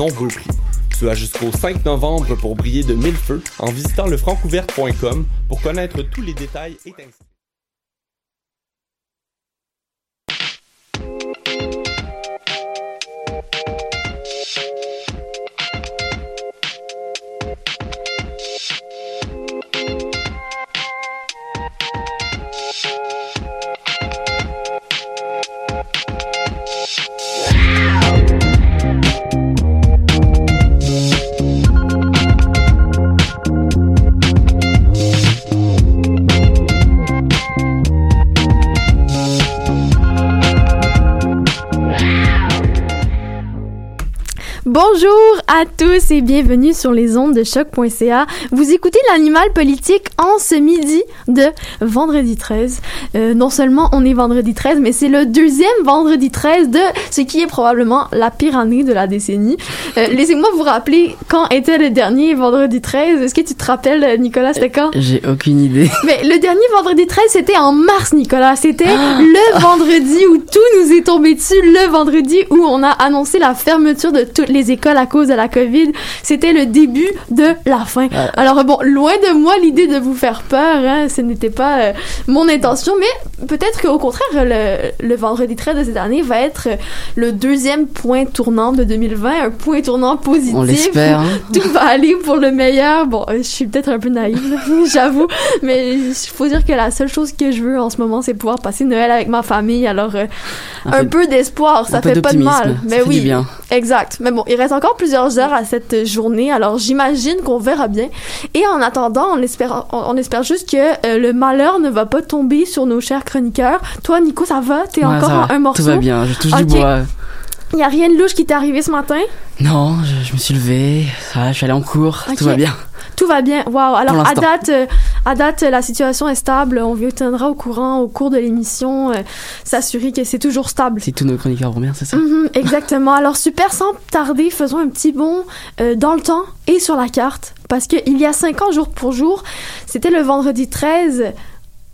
nombreux. Tu as jusqu'au 5 novembre pour briller de mille feux en visitant le francouverte.com pour connaître tous les détails et t'inscrire. Bonjour à tous et bienvenue sur les ondes de choc.ca. Vous écoutez l'animal politique en ce midi de vendredi 13. Euh, non seulement on est vendredi 13, mais c'est le deuxième vendredi 13 de ce qui est probablement la pire année de la décennie. Euh, Laissez-moi vous rappeler quand était le dernier vendredi 13. Est-ce que tu te rappelles, Nicolas, c'était quand? J'ai aucune idée. Mais le dernier vendredi 13, c'était en mars, Nicolas. C'était le vendredi où tout nous est tombé dessus, le vendredi où on a annoncé la fermeture de toutes les écoles à cause de la COVID. C'était le début de la fin. Alors bon, loin de moi l'idée de vous faire peur, hein, ce n'était pas euh, mon intention, mais peut-être qu'au contraire, le, le vendredi 13 de cette année va être le deuxième point tournant de 2020, un point tournant positif. On l'espère, hein. Tout va aller pour le meilleur. Bon, euh, je suis peut-être un peu naïve, j'avoue, mais il faut dire que la seule chose que je veux en ce moment, c'est pouvoir passer Noël avec ma famille. Alors, euh, Un un, peu- peu d'espoir, ça fait pas de mal. ça Mais oui, bien. exact. Mais bon, il reste encore plusieurs heures à cette journée, alors j'imagine qu'on verra bien. Et en attendant, on espère, on, on espère juste que euh, le malheur ne va pas tomber sur nos chers chroniqueurs. Toi, Nico, ça va? T'es Ouais, encore en un morceau? Tout va bien, je touche du bois. Il y a rien de louche qui t'est arrivé ce matin? Non, je, je me suis levé, ça va, je suis allé en cours, tout va bien. Tout va bien. Waouh. Alors à date, euh, à date, la situation est stable. On vous tiendra au courant au cours de l'émission, euh, s'assurer que c'est toujours stable. Si tous nos chroniqueurs vont bien, c'est ça? Mhm, exactement. Alors super, sans tarder, faisons un petit bond euh, dans le temps et sur la carte, parce que il y a cinq ans, jour pour jour, c'était le vendredi 13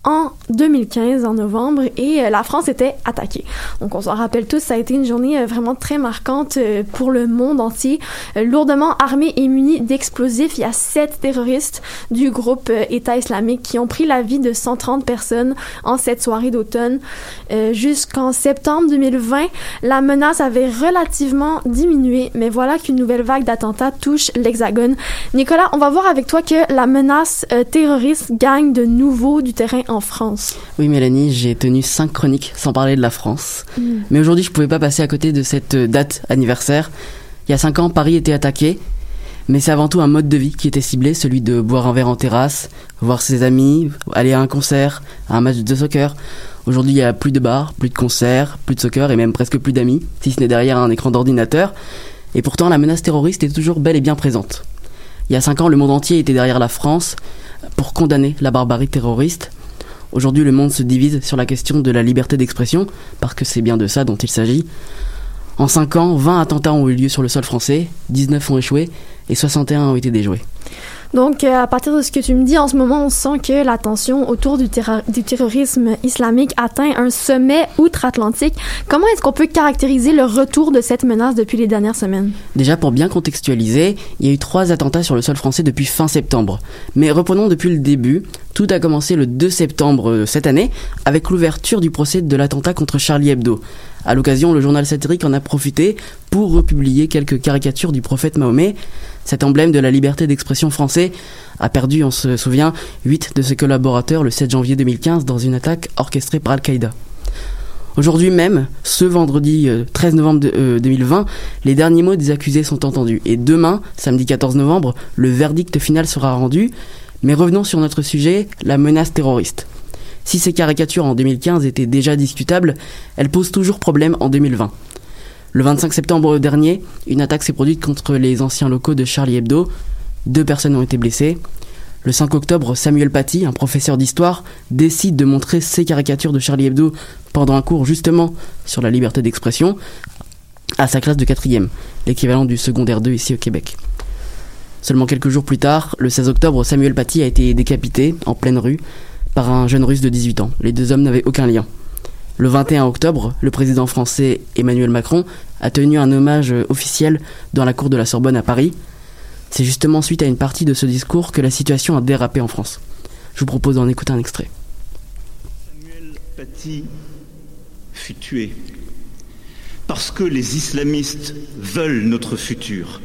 en 2015, en novembre, et euh, la France était attaquée. Donc on s'en rappelle tous, ça a été une journée euh, vraiment très marquante euh, pour le monde entier. Lourdement armés et munis d'explosifs, il y a sept terroristes du groupe État islamique qui ont pris la vie de 130 personnes en cette soirée d'automne. Jusqu'en septembre 2020, la menace avait relativement diminué, mais voilà qu'une nouvelle vague d'attentats touche l'Hexagone. Nicolas, on va voir avec toi que la menace terroriste gagne de nouveau du terrain en France. Oui, Mélanie, j'ai tenu cinq chroniques sans parler de la France. Mm. Mais aujourd'hui, je pouvais pas passer à côté de cette euh, date anniversaire. Il y a cinq ans, Paris était attaqué. Mais c'est avant tout un mode de vie qui était ciblé, celui de boire un verre en terrasse, voir ses amis, aller à un concert, à un match de soccer. Aujourd'hui, il y a plus de bars, plus de concerts, plus de soccer et même presque plus d'amis, si ce n'est derrière un écran d'ordinateur. Et pourtant, la menace terroriste est toujours bel et bien présente. Il y a cinq ans, le monde entier était derrière la France pour condamner la barbarie terroriste. Aujourd'hui, le monde se divise sur la question de la liberté d'expression, parce que c'est bien de ça dont il s'agit. En 5 ans, 20 attentats ont eu lieu sur le sol français, 19 ont échoué et 61 ont été déjoués. Donc, euh, à partir de ce que tu me dis en ce moment, on sent que la tension autour du, terrorisme islamique atteint un sommet outre-Atlantique. Comment est-ce qu'on peut caractériser le retour de cette menace depuis les dernières semaines? Déjà, pour bien contextualiser, il y a eu trois attentats sur le sol français depuis fin septembre. Mais reprenons depuis le début. Tout a commencé le 2 septembre euh, cette année avec l'ouverture du procès de l'attentat contre Charlie Hebdo. À l'occasion, le journal satirique en a profité pour republier quelques caricatures du prophète Mahomet. Cet emblème de la liberté d'expression français a perdu, on se souvient, 8 de ses collaborateurs le 7 janvier 2015 dans une attaque orchestrée par Al-Qaïda. Aujourd'hui même, ce vendredi euh, 13 novembre de- euh, 2020, les derniers mots des accusés sont entendus. Et demain, samedi 14 novembre, le verdict final sera rendu. Mais revenons sur notre sujet, la menace terroriste. Si ces caricatures en 2015 étaient déjà discutables, elles posent toujours problème en 2020. Le 25 septembre dernier, une attaque s'est produite contre les anciens locaux de Charlie Hebdo. Deux personnes ont été blessées. Le 5 octobre, Samuel Paty, un professeur d'histoire, décide de montrer ces caricatures de Charlie Hebdo pendant un cours justement sur la liberté d'expression à sa classe de quatrième, l'équivalent du secondaire 2 ici au Québec. Seulement quelques jours plus tard, le 16 octobre, Samuel Paty a été décapité en pleine rue par un jeune russe de 18 ans. Les deux hommes n'avaient aucun lien. Le 21 octobre, le président français Emmanuel Macron a tenu un hommage officiel dans la cour de la Sorbonne à Paris. C'est justement suite à une partie de ce discours que la situation a dérapé en France. Je vous propose d'en écouter un extrait. Samuel Paty fut tué parce que les islamistes veulent notre futur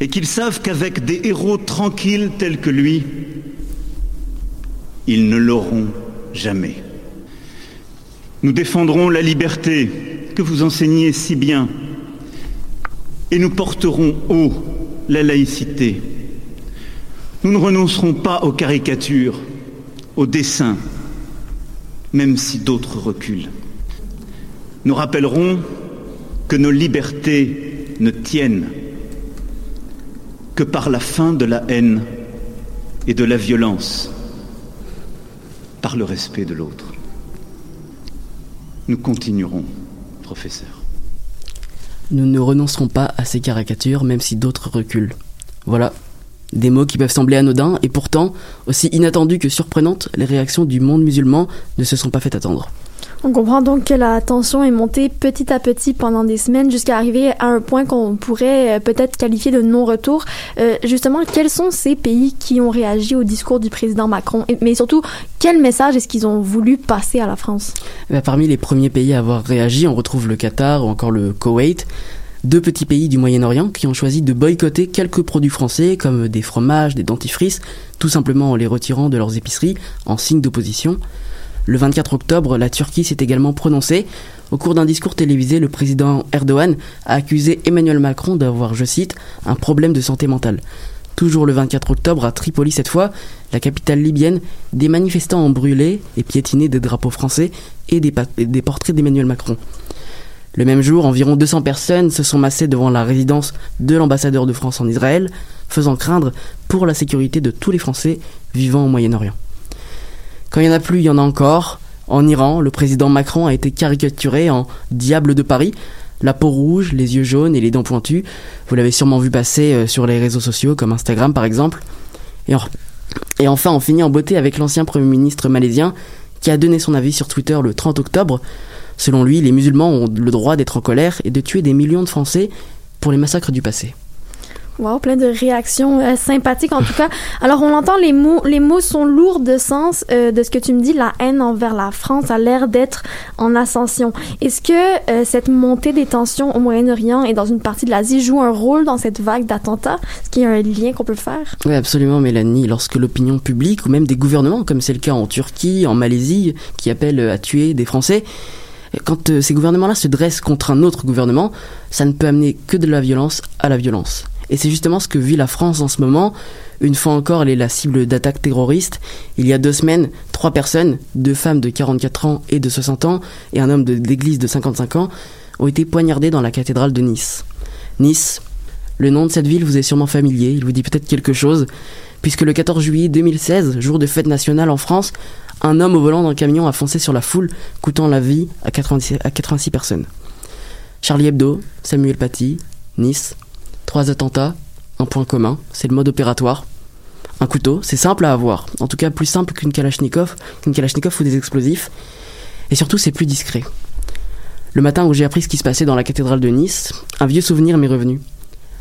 et qu'ils savent qu'avec des héros tranquilles tels que lui, ils ne l'auront jamais. Nous défendrons la liberté que vous enseignez si bien et nous porterons haut la laïcité. Nous ne renoncerons pas aux caricatures, aux dessins, même si d'autres reculent. Nous rappellerons que nos libertés ne tiennent que par la fin de la haine et de la violence, par le respect de l'autre. Nous continuerons, professeur. Nous ne renoncerons pas à ces caricatures, même si d'autres reculent. Voilà. Des mots qui peuvent sembler anodins, et pourtant, aussi inattendus que surprenantes, les réactions du monde musulman ne se sont pas fait attendre. On comprend donc que la tension est montée petit à petit pendant des semaines jusqu'à arriver à un point qu'on pourrait euh, peut-être qualifier de non-retour. Euh, justement, quels sont ces pays qui ont réagi au discours du président Macron? Mais surtout, quel message est-ce qu'ils ont voulu passer à la France? Eh Parmi les premiers pays à avoir réagi, on retrouve le Qatar ou encore le Koweït. Deux petits pays du Moyen-Orient qui ont choisi de boycotter quelques produits français comme des fromages, des dentifrices, tout simplement en les retirant de leurs épiceries en signe d'opposition. Le 24 octobre, la Turquie s'est également prononcée. Au cours d'un discours télévisé, le président Erdogan a accusé Emmanuel Macron d'avoir, je cite, un problème de santé mentale. Toujours le 24 octobre, à Tripoli cette fois, la capitale libyenne, des manifestants ont brûlé et piétiné des drapeaux français et des, portraits d'Emmanuel Macron. Le même jour, environ 200 personnes se sont massées devant la résidence de l'ambassadeur de France en Israël, faisant craindre pour la sécurité de tous les Français vivant au Moyen-Orient. Quand il n'y en a plus, il y en a encore. En Iran, le président Macron a été caricaturé en diable de Paris. La peau rouge, les yeux jaunes et les dents pointues. Vous l'avez sûrement vu passer euh, sur les réseaux sociaux comme Instagram par exemple. Et, et enfin, on finit en beauté avec l'ancien Premier ministre malaisien qui a donné son avis sur Twitter le 30 octobre. Selon lui, les musulmans ont le droit d'être en colère et de tuer des millions de Français pour les massacres du passé. Wow, plein de réactions euh, sympathiques en tout cas. Alors on entend les mots, les mots sont lourds de sens euh, de ce que tu me dis. La haine envers la France a l'air d'être en ascension. Est-ce que euh, cette montée des tensions au Moyen-Orient et dans une partie de l'Asie joue un rôle dans cette vague d'attentats? Est-ce qu'il y a un lien qu'on peut faire? Oui, absolument, Mélanie. Lorsque l'opinion publique ou même des gouvernements, comme c'est le cas en Turquie, en Malaisie, qui appellent à tuer des Français, quand ces gouvernements-là se dressent contre un autre gouvernement, ça ne peut amener que de la violence à la violence. Et c'est justement ce que vit la France en ce moment. Une fois encore, elle est la cible d'attaques terroristes. Il y a deux semaines, trois personnes, deux femmes de 44 ans et de 60 ans, et un homme d'église de 55 ans, ont été poignardés dans la cathédrale de Nice. Nice, le nom de cette ville vous est sûrement familier, il vous dit peut-être quelque chose, puisque le 14 juillet 2016, jour de fête nationale en France, un homme au volant d'un camion a foncé sur la foule, coûtant la vie à 86, à 86 personnes. Charlie Hebdo, Samuel Paty, Nice, Trois attentats, un point commun, c'est le mode opératoire. Un couteau, c'est simple à avoir, en tout cas plus simple qu'une Kalachnikov, qu'une Kalachnikov ou des explosifs. Et surtout, c'est plus discret. Le matin où j'ai appris ce qui se passait dans la cathédrale de Nice, un vieux souvenir m'est revenu.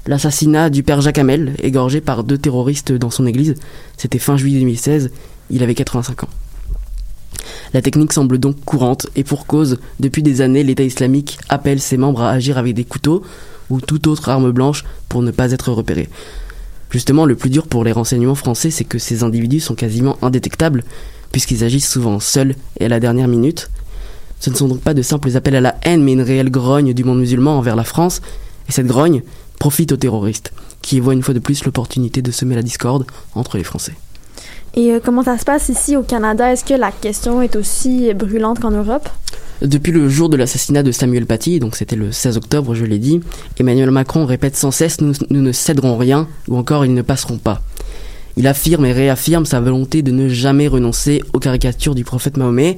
L'assassinat du père Jacques Hamel, égorgé par deux terroristes dans son église, c'était fin juillet 2016, il avait 85 ans. La technique semble donc courante, et pour cause, depuis des années, l'État islamique appelle ses membres à agir avec des couteaux, ou toute autre arme blanche pour ne pas être repéré. Justement, le plus dur pour les renseignements français, c'est que ces individus sont quasiment indétectables, puisqu'ils agissent souvent seuls et à la dernière minute. Ce ne sont donc pas de simples appels à la haine, mais une réelle grogne du monde musulman envers la France, et cette grogne profite aux terroristes, qui y voient une fois de plus l'opportunité de semer la discorde entre les Français. Et euh, comment ça se passe ici au Canada? Est-ce que la question est aussi brûlante qu'en Europe? Depuis le jour de l'assassinat de Samuel Paty, donc c'était le 16 octobre, je l'ai dit, Emmanuel Macron répète sans cesse nous, ne céderons rien, ou encore ils ne passeront pas. Il affirme et réaffirme sa volonté de ne jamais renoncer aux caricatures du prophète Mahomet.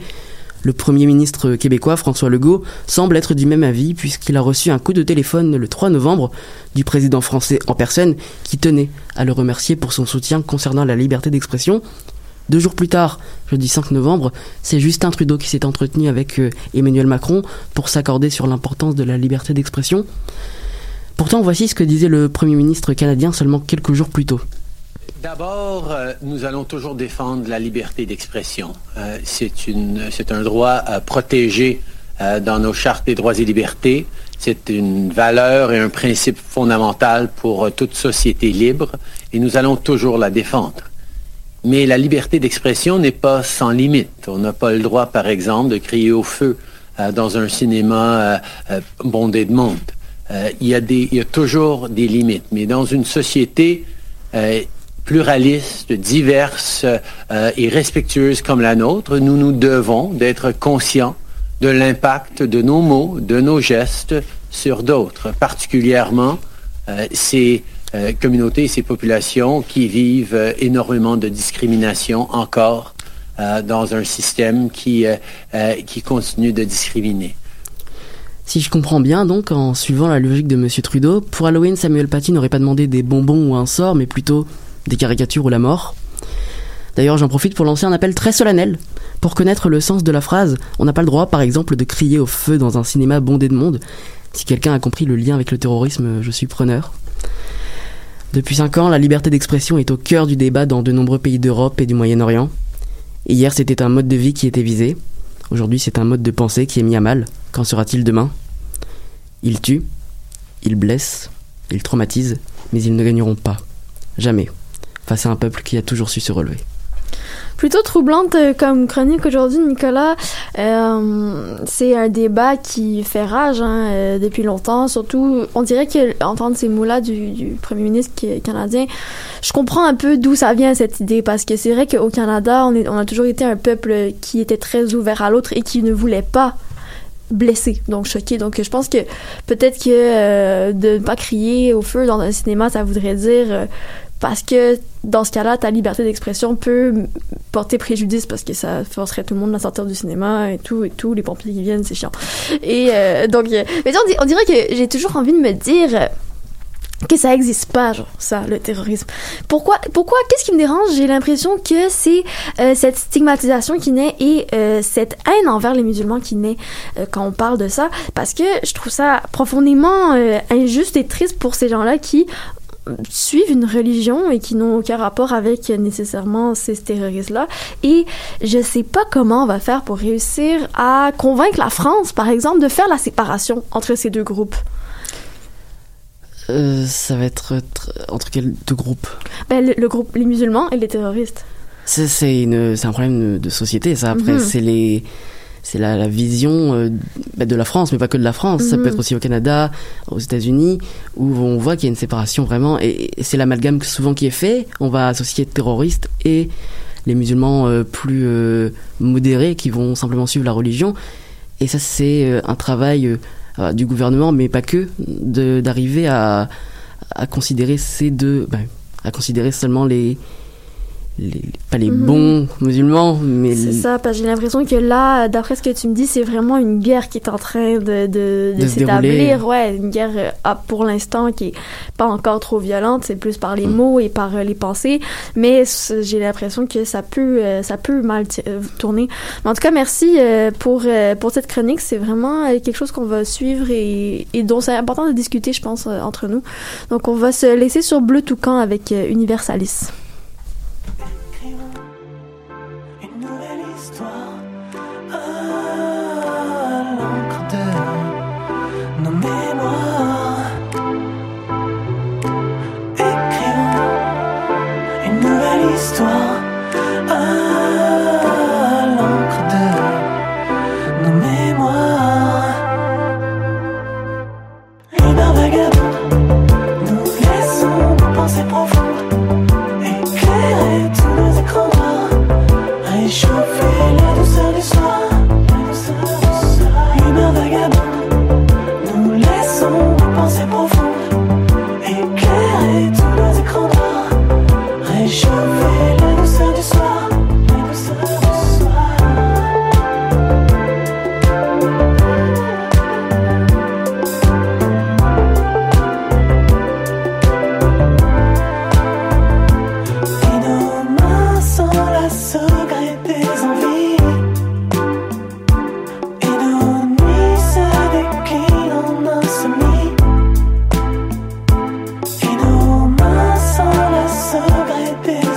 Le Premier ministre québécois, François Legault, semble être du même avis puisqu'il a reçu un coup de téléphone le 3 novembre du président français en personne qui tenait à le remercier pour son soutien concernant la liberté d'expression. Deux jours plus tard, jeudi 5 novembre, c'est Justin Trudeau qui s'est entretenu avec euh, Emmanuel Macron pour s'accorder sur l'importance de la liberté d'expression. Pourtant, voici ce que disait le Premier ministre canadien seulement quelques jours plus tôt. D'abord, euh, nous allons toujours défendre la liberté d'expression. Euh, c'est un droit protégé dans nos chartes des droits et libertés. C'est une valeur et un principe fondamental pour toute société libre et nous allons toujours la défendre. Mais la liberté d'expression n'est pas sans limite. On n'a pas le droit, par exemple, de crier au feu euh, dans un cinéma euh, euh, bondé de monde. il, y a toujours des limites. Mais dans une société pluraliste, diverse et respectueuse comme la nôtre, nous nous devons d'être conscients de l'impact de nos mots, de nos gestes sur d'autres, particulièrement ces euh, communautés et ces populations qui vivent euh, énormément de discrimination encore euh, dans un système qui, qui continue de discriminer. Si je comprends bien, donc, en suivant la logique de M. Trudeau, pour Halloween, Samuel Paty n'aurait pas demandé des bonbons ou un sort, mais plutôt des caricatures ou la mort. D'ailleurs, j'en profite pour lancer un appel très solennel. Pour connaître le sens de la phrase, on n'a pas le droit, par exemple, de crier au feu dans un cinéma bondé de monde. Si quelqu'un a compris le lien avec le terrorisme, je suis preneur. Depuis 5 ans, la liberté d'expression est au cœur du débat dans de nombreux pays d'Europe et du Moyen-Orient. Hier, c'était un mode de vie qui était visé. Aujourd'hui, c'est un mode de pensée qui est mis à mal. Qu'en sera-t-il demain? Ils tuent, ils blessent, ils traumatisent, mais ils ne gagneront pas. Jamais. Face à un peuple qui a toujours su se relever plutôt troublante euh, comme chronique aujourd'hui, Nicolas. Euh, c'est un débat qui fait rage hein, euh, depuis longtemps. Surtout, on dirait qu'entendre ces mots-là du, premier ministre canadien, je comprends un peu d'où ça vient cette idée parce que c'est vrai qu'au Canada, on a toujours été un peuple qui était très ouvert à l'autre et qui ne voulait pas blessé, donc choqué. Donc je pense que peut-être que de ne pas crier au feu dans un cinéma, ça voudrait dire parce que dans ce cas-là, ta liberté d'expression peut porter préjudice parce que ça forcerait tout le monde à sortir du cinéma et tout et tout, les pompiers qui viennent, c'est chiant. Et euh, donc, euh, mais on, dirait que j'ai toujours envie de me dire que ça existe pas, genre ça, le terrorisme. Pourquoi, pourquoi, qu'est-ce qui me dérange? J'ai l'impression que c'est euh, cette stigmatisation qui naît et cette haine envers les musulmans qui naît quand on parle de ça, parce que je trouve ça profondément injuste et triste pour ces gens-là qui suivent une religion et qui n'ont aucun rapport avec nécessairement ces terroristes-là. Et je sais pas comment on va faire pour réussir à convaincre la France, par exemple, de faire la séparation entre ces deux groupes. Euh, ça va être entre quels deux groupes? Ben, le, groupe les musulmans et les terroristes. C'est un problème de société, ça. Après, mhm. c'est les c'est la, vision euh, bah, de la France, mais pas que de la France. Ça peut mhm. être aussi au Canada, aux États-Unis, où on voit qu'il y a une séparation vraiment. Et, c'est l'amalgame souvent qui est fait. On va associer terroristes et les musulmans euh, plus euh, modérés qui vont simplement suivre la religion. Et ça, c'est un travail du gouvernement, mais pas que, d'arriver à, à considérer ces deux, ben, à considérer seulement les pas les mhm. bons musulmans, mais... C'est ça, parce que j'ai l'impression que là, d'après ce que tu me dis, c'est vraiment une guerre qui est en train de, de, de, s'établir. Ouais, une guerre euh, ah, pour l'instant qui est pas encore trop violente, c'est plus par les mm. mots et par euh, les pensées, mais j'ai l'impression que ça peut, euh, ça peut mal tourner. Mais en tout cas, merci pour, pour cette chronique, c'est vraiment quelque chose qu'on va suivre et, et dont c'est important de discuter, je pense, entre nous. Donc on va se laisser sur Bleu Toucan avec Universalis. so right.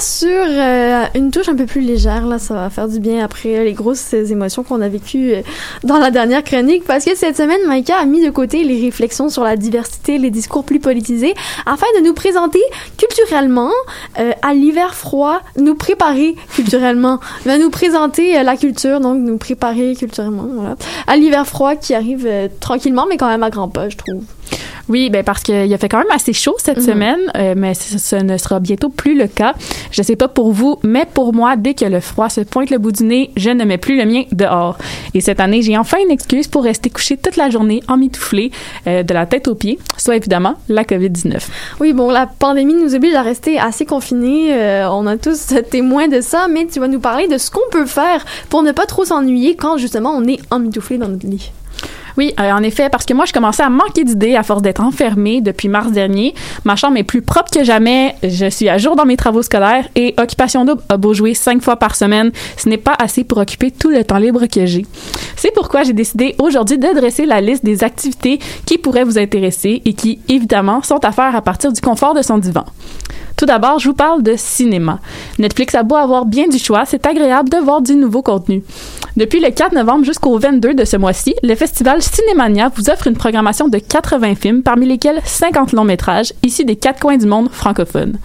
Sur euh, une touche un peu plus légère. Là, ça va faire du bien après les grosses émotions qu'on a vécues euh, dans la dernière chronique. Parce que cette semaine, Maïka a mis de côté les réflexions sur la diversité, les discours plus politisés, afin de nous présenter culturellement euh, à l'hiver froid, nous préparer culturellement, va nous présenter la culture, donc nous préparer culturellement, à l'hiver froid qui arrive tranquillement, mais quand même à grands pas, je trouve. Oui, ben parce qu'il a fait quand même assez chaud cette mhm. semaine, euh, mais ce, ne sera bientôt plus le cas. Je sais pas pour vous, mais pour moi, dès que le froid se pointe le bout du nez, je ne mets plus le mien dehors. Et cette année, j'ai enfin une excuse pour rester couché toute la journée en mitouflé euh, de la tête aux pieds, soit évidemment la COVID-19. Oui, bon, la pandémie nous oblige à rester assez confinés. Euh, on a tous témoins de ça, mais tu vas nous parler de ce qu'on peut faire pour ne pas trop s'ennuyer quand justement on est emmitouflé dans notre lit. Oui, euh, en effet, parce que moi, je commençais à manquer d'idées à force d'être enfermée depuis mars dernier. Ma chambre est plus propre que jamais. Je suis à jour dans mes travaux scolaires et Occupation Double a beau jouer cinq fois par semaine. Ce n'est pas assez pour occuper tout le temps libre que j'ai. C'est pourquoi j'ai décidé aujourd'hui de dresser la liste des activités qui pourraient vous intéresser et qui, évidemment, sont à faire à partir du confort de son divan. Tout d'abord, je vous parle de cinéma. Netflix a beau avoir bien du choix, c'est agréable de voir du nouveau contenu. Depuis le 4 novembre jusqu'au 22 de ce mois-ci, le festival Cinémania vous offre une programmation de 80 films, parmi lesquels 50 longs métrages, ici des quatre coins du monde francophones.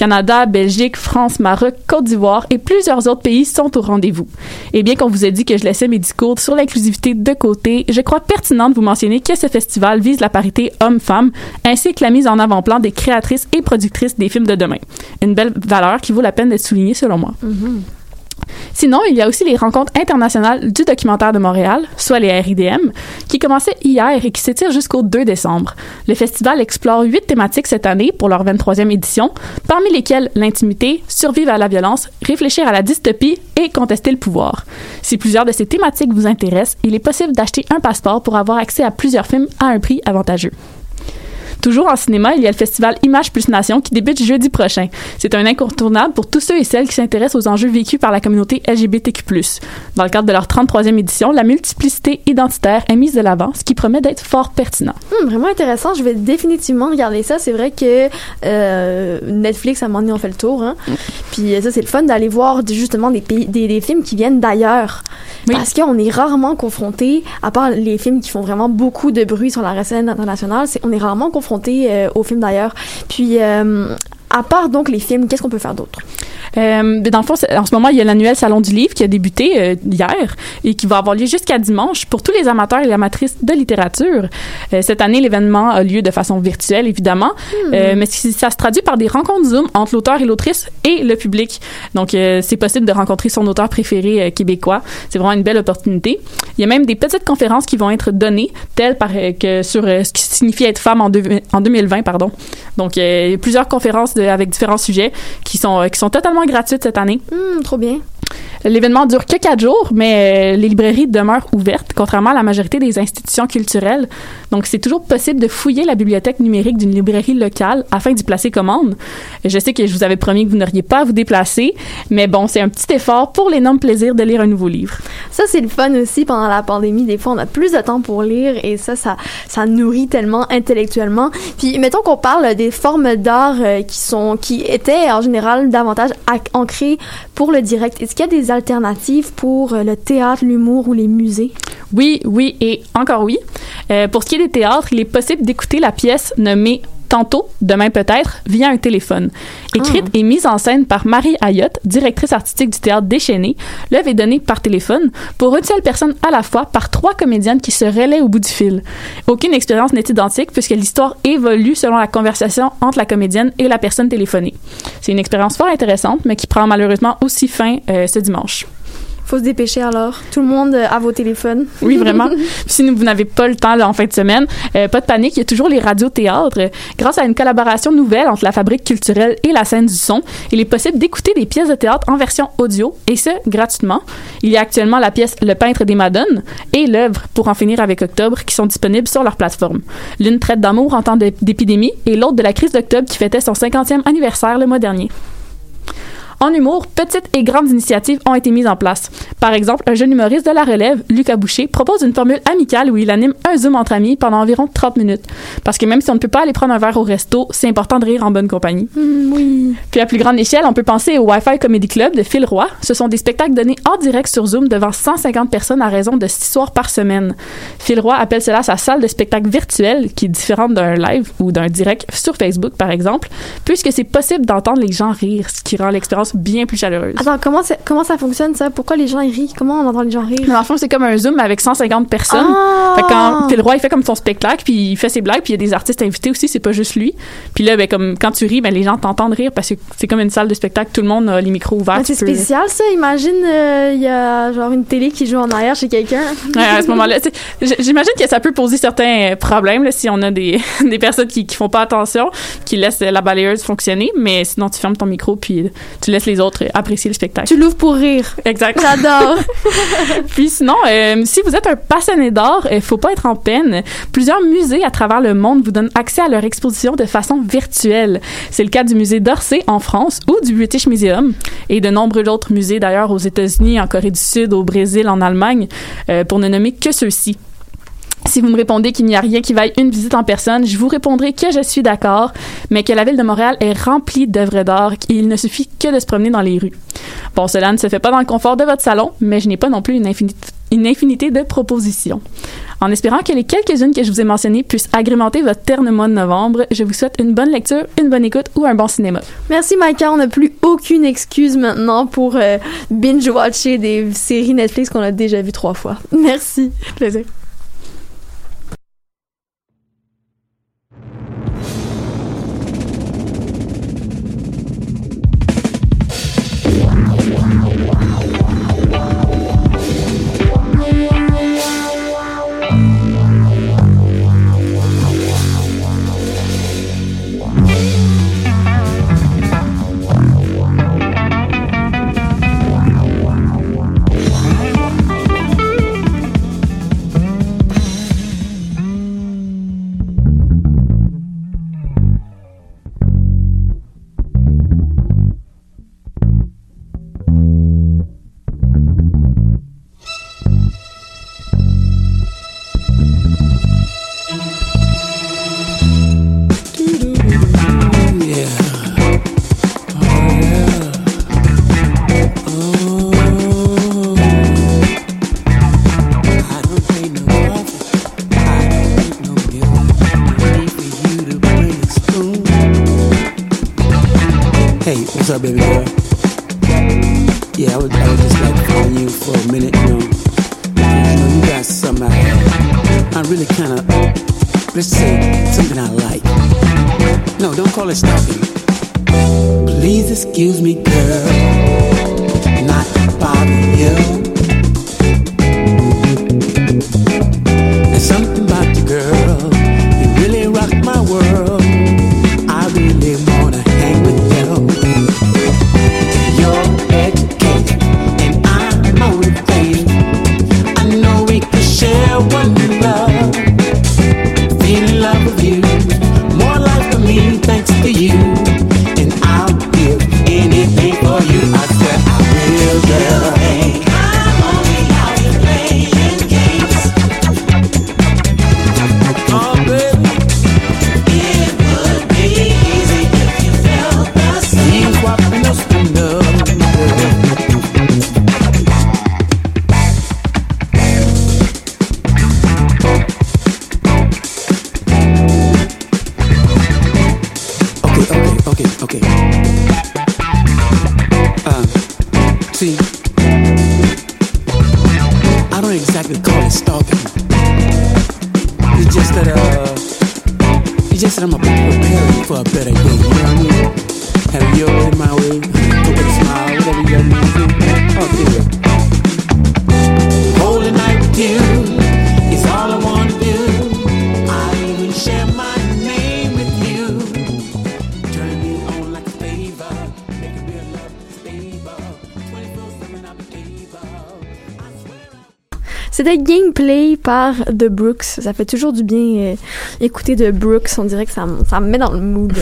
Canada, Belgique, France, Maroc, Côte d'Ivoire et plusieurs autres pays sont au rendez-vous. Et bien qu'on vous ait dit que je laissais mes discours sur l'inclusivité de côté, je crois pertinent de vous mentionner que ce festival vise la parité homme-femme, ainsi que la mise en avant-plan des créatrices et productrices des films de demain. Une belle valeur qui vaut la peine d'être soulignée selon moi. Mm-hmm. Sinon, il y a aussi les rencontres internationales du documentaire de Montréal, soit les RIDM, qui commençaient hier et qui s'étirent jusqu'au 2 décembre. Le festival explore huit thématiques cette année pour leur 23e édition, parmi lesquelles l'intimité, survivre à la violence, réfléchir à la dystopie et contester le pouvoir. Si plusieurs de ces thématiques vous intéressent, il est possible d'acheter un passeport pour avoir accès à plusieurs films à un prix avantageux. Toujours en cinéma, il y a le festival Image plus Nation qui débute jeudi prochain. C'est un incontournable pour tous ceux et celles qui s'intéressent aux enjeux vécus par la communauté LGBTQ+. Dans le cadre de leur 33e édition, la multiplicité identitaire est mise de l'avant, ce qui promet d'être fort pertinent. Hmm, vraiment intéressant. Je vais définitivement regarder ça. C'est vrai que euh, Netflix, à un moment donné, on fait le tour. Hein. Puis euh, ça, c'est le fun d'aller voir justement des, pays, des, des films qui viennent d'ailleurs. Oui. Parce qu'on est rarement confronté, à part les films qui font vraiment beaucoup de bruit sur la scène internationale, c'est, on est rarement confronté euh, aux films d'ailleurs. Puis, euh, à part donc les films, qu'est-ce qu'on peut faire d'autre? Euh, dans le fond, en ce moment, il y a l'annuel Salon du Livre qui a débuté euh, hier et qui va avoir lieu jusqu'à dimanche pour tous les amateurs et amatrices de littérature. Euh, cette année, l'événement a lieu de façon virtuelle, évidemment, euh, mais ça se traduit par des rencontres Zoom entre l'auteur et l'autrice et le public. Donc, c'est possible de rencontrer son auteur préféré québécois. C'est vraiment une belle opportunité. Il y a même des petites conférences qui vont être données, telles par, que sur ce qui signifie être femme en, deux- en 2020, pardon. Donc, plusieurs conférences de- avec différents sujets qui sont, euh, qui sont totalement gratuites cette année. Hmm, trop bien. L'événement dure que quatre jours, mais euh, les librairies demeurent ouvertes, contrairement à la majorité des institutions culturelles. Donc, c'est toujours possible de fouiller la bibliothèque numérique d'une librairie locale afin d'y placer commande. Je sais que je vous avais promis que vous n'auriez pas à vous déplacer, mais bon, c'est un petit effort pour l'énorme plaisir de lire un nouveau livre. Ça, c'est le fun aussi pendant la pandémie. Des fois, on a plus de temps pour lire et ça, ça, ça nourrit tellement intellectuellement. Puis, mettons qu'on parle des formes d'art euh, qui sont, qui étaient en général davantage ancrées pour le direct. Est-ce qu'il y a des alternatives pour euh, le théâtre, l'humour ou les musées? Oui, oui et encore oui. Euh, pour ce qui est des théâtres, il est possible d'écouter la pièce nommée Tantôt, demain peut-être, via un téléphone. Écrite et mise en scène par Marie Ayotte, directrice artistique du théâtre Déchaîné, l'œuvre est donnée par téléphone pour une seule personne à la fois par trois comédiennes qui se relaient au bout du fil. Aucune expérience n'est identique puisque l'histoire évolue selon la conversation entre la comédienne et la personne téléphonée. C'est une expérience fort intéressante, mais qui prend malheureusement aussi fin euh, ce dimanche. Faut se dépêcher alors. Tout le monde à vos téléphones. Oui, vraiment. Puis si vous n'avez pas le temps là, en fin de semaine, euh, pas de panique, il y a toujours les radios-théâtres. Euh, Grâce à une collaboration nouvelle entre la Fabrique culturelle et la scène du son, il est possible d'écouter des pièces de théâtre en version audio, et ce, gratuitement. Il y a actuellement la pièce Le peintre des Madones et l'œuvre Pour en finir avec Octobre qui sont disponibles sur leur plateforme. L'une traite d'amour en temps d'ép- d'épidémie et l'autre de la crise d'octobre qui fêtait son 50e anniversaire le mois dernier. En humour, petites et grandes initiatives ont été mises en place. Par exemple, un jeune humoriste de la relève, Lucas Boucher, propose une formule amicale où il anime un Zoom entre amis pendant environ 30 minutes. Parce que même si on ne peut pas aller prendre un verre au resto, c'est important de rire en bonne compagnie. Hmm, oui. Puis à plus grande échelle, on peut penser au Wi-Fi Comedy Club de Phil Roy. Ce sont des spectacles donnés en direct sur Zoom devant 150 personnes à raison de 6 soirs par semaine. Phil Roy appelle cela sa salle de spectacle virtuelle, qui est différente d'un live ou d'un direct sur Facebook, par exemple, puisque c'est possible d'entendre les gens rire, ce qui rend l'expérience bien plus chaleureuse. Attends, comment, ça fonctionne ça? Pourquoi les gens ils rient? Comment on entend les gens rire? Dans le fond, c'est comme un Zoom avec 150 personnes. Ah! Fait que quand Phil Roy, il fait comme son spectacle, puis il fait ses blagues, puis il y a des artistes invités aussi, c'est pas juste lui. Puis là, ben, comme quand tu ris, ben, les gens t'entendent rire parce que c'est comme une salle de spectacle, tout le monde a les micros ouverts. C'est spécial ça. Imagine, euh, il y a genre une télé qui joue en arrière chez quelqu'un. Ouais, à ce moment-là, j'imagine que ça peut poser certains problèmes là, si on a des, des personnes qui, qui font pas attention, qui laissent la balayeuse fonctionner, mais sinon tu fermes ton micro puis tu laisses les autres apprécier le spectacle. tu l'ouvres pour rire. Exact. J'adore. Puis sinon, euh, si vous êtes un passionné d'art, il faut pas être en peine. Plusieurs musées à travers le monde vous donnent accès à leur exposition de façon virtuelle. C'est le cas du musée d'Orsay en France ou du British Museum et de nombreux autres musées d'ailleurs aux États-Unis, en Corée du Sud, au Brésil, en Allemagne, euh, pour ne nommer que ceux-ci. Si vous me répondez qu'il n'y a rien qui vaille une visite en personne, je vous répondrai que je suis d'accord, mais que la ville de Montréal est remplie d'œuvres d'art et il ne suffit que de se promener dans les rues. Bon, cela ne se fait pas dans le confort de votre salon, mais je n'ai pas non plus une infinité, une infinité de propositions. En espérant que les quelques-unes que je vous ai mentionnées puissent agrémenter votre terne mois de novembre, je vous souhaite une bonne lecture, une bonne écoute ou un bon cinéma. Merci Maïka, on n'a plus aucune excuse maintenant pour euh, binge-watcher des séries Netflix qu'on a déjà vues trois fois. Merci. Plaisir. Gameplay par The Brooks. Ça fait toujours du bien euh, écouter The Brooks. On dirait que ça, ça me met dans le mood.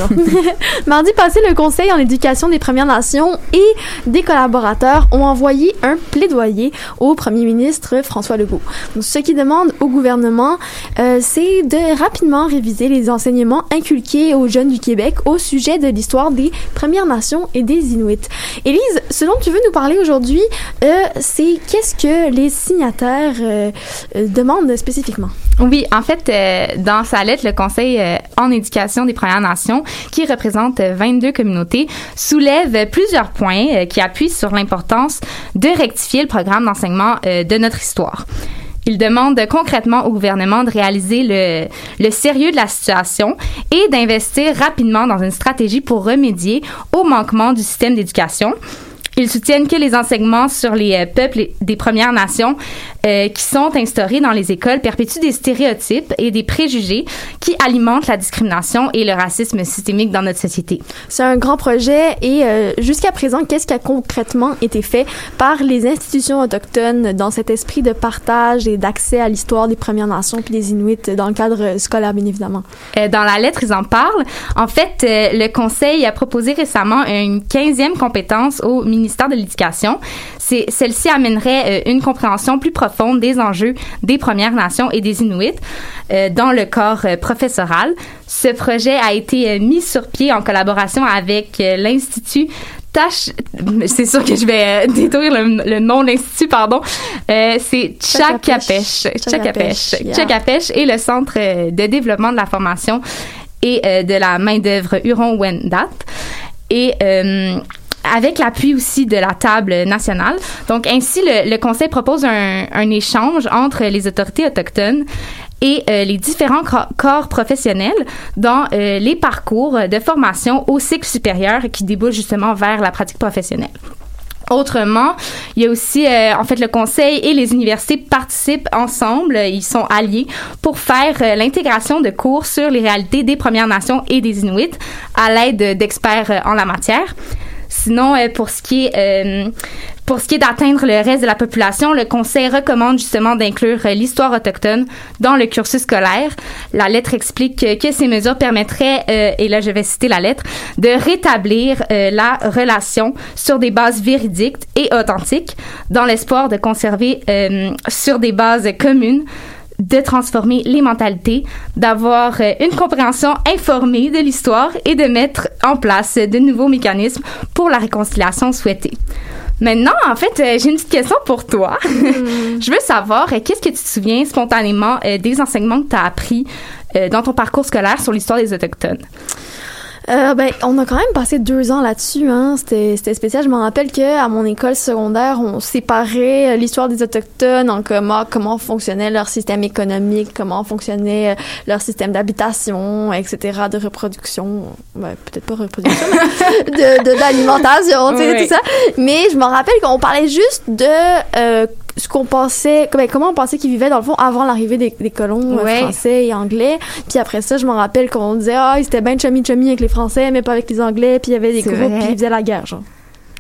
Mardi passé, le Conseil en éducation des Premières Nations et des collaborateurs ont envoyé un plaidoyer au premier ministre François Legault. Donc, ce qui demande au gouvernement, euh, c'est de rapidement réviser les enseignements inculqués aux jeunes du Québec au sujet de l'histoire des Premières Nations et des Inuits. Élise, ce dont tu veux nous parler aujourd'hui, euh, c'est qu'est-ce que les signataires euh, demandent spécifiquement? Oui, en fait, euh, dans sa lettre, le Conseil euh, en éducation des Premières Nations, qui représente euh, 22 communautés, soulève plusieurs points qui appuient sur l'importance de rectifier le programme d'enseignement de notre histoire. Il demande concrètement au gouvernement de réaliser le, le sérieux de la situation et d'investir rapidement dans une stratégie pour remédier aux manquements du système d'éducation. Ils soutiennent que les enseignements sur les euh, peuples des Premières Nations euh, qui sont instaurés dans les écoles perpétuent des stéréotypes et des préjugés qui alimentent la discrimination et le racisme systémique dans notre société. C'est un grand projet et euh, jusqu'à présent, qu'est-ce qui a concrètement été fait par les institutions autochtones dans cet esprit de partage et d'accès à l'histoire des Premières Nations puis des Inuits dans le cadre scolaire, bien évidemment? Euh, dans la lettre, ils en parlent. En fait, le Conseil a proposé récemment une 15e compétence au ministère de l'Éducation. Celle-ci amènerait euh, une compréhension plus profonde des enjeux des Premières Nations et des Inuits euh, dans le corps euh, professoral. Ce projet a été mis sur pied en collaboration avec l'Institut Tâche, c'est sûr que je vais détruire le, le nom de l'institut, pardon. Euh, c'est Tchakapèche. yeah. Tchakapèche et le Centre de développement de la formation et euh, de la main-d'œuvre Huron-Wendat. Et euh, avec l'appui aussi de la table nationale. Donc, ainsi, le, le Conseil propose un, un échange entre les autorités autochtones et euh, les différents cor- corps professionnels dans euh, les parcours de formation au cycle supérieur qui débouchent justement vers la pratique professionnelle. Autrement, il y a aussi, euh, en fait, le conseil et les universités participent ensemble, ils sont alliés pour faire euh, l'intégration de cours sur les réalités des Premières Nations et des Inuits à l'aide d'experts en la matière. Sinon, euh, pour ce qui est euh, pour ce qui est d'atteindre le reste de la population, le Conseil recommande justement d'inclure euh, l'histoire autochtone dans le cursus scolaire. La lettre explique que ces mesures permettraient, et là je vais citer la lettre, de rétablir la relation sur des bases véridiques et authentiques, dans l'espoir de conserver sur des bases communes de transformer les mentalités, d'avoir euh, une compréhension informée de l'histoire et de mettre en place de nouveaux mécanismes pour la réconciliation souhaitée. Maintenant, en fait, euh, j'ai une petite question pour toi. Je veux savoir, euh, qu'est-ce que tu te souviens spontanément des enseignements que tu as appris dans ton parcours scolaire sur l'histoire des Autochtones? Euh, ben, on a quand même passé deux ans là-dessus. Hein. C'était, spécial. Je me rappelle que à mon école secondaire, on séparait euh, l'histoire des autochtones en comment comment fonctionnait leur système économique, comment fonctionnait euh, leur système d'habitation, etc., de reproduction. Ben, peut-être pas reproduction, mais de, d'alimentation, tu sais, Ouais. tout ça. Mais je me rappelle qu'on parlait juste de euh, ce qu'on pensait, ben, comment on pensait qu'ils vivaient dans le fond avant l'arrivée des, des colons euh, Ouais. français et anglais. Puis après ça, je me rappelle qu'on disait ah ils étaient bien chummy chummy avec les Français, mais pas avec les Anglais. Puis il y avait des groupes vrai. puis ils faisaient la guerre, genre.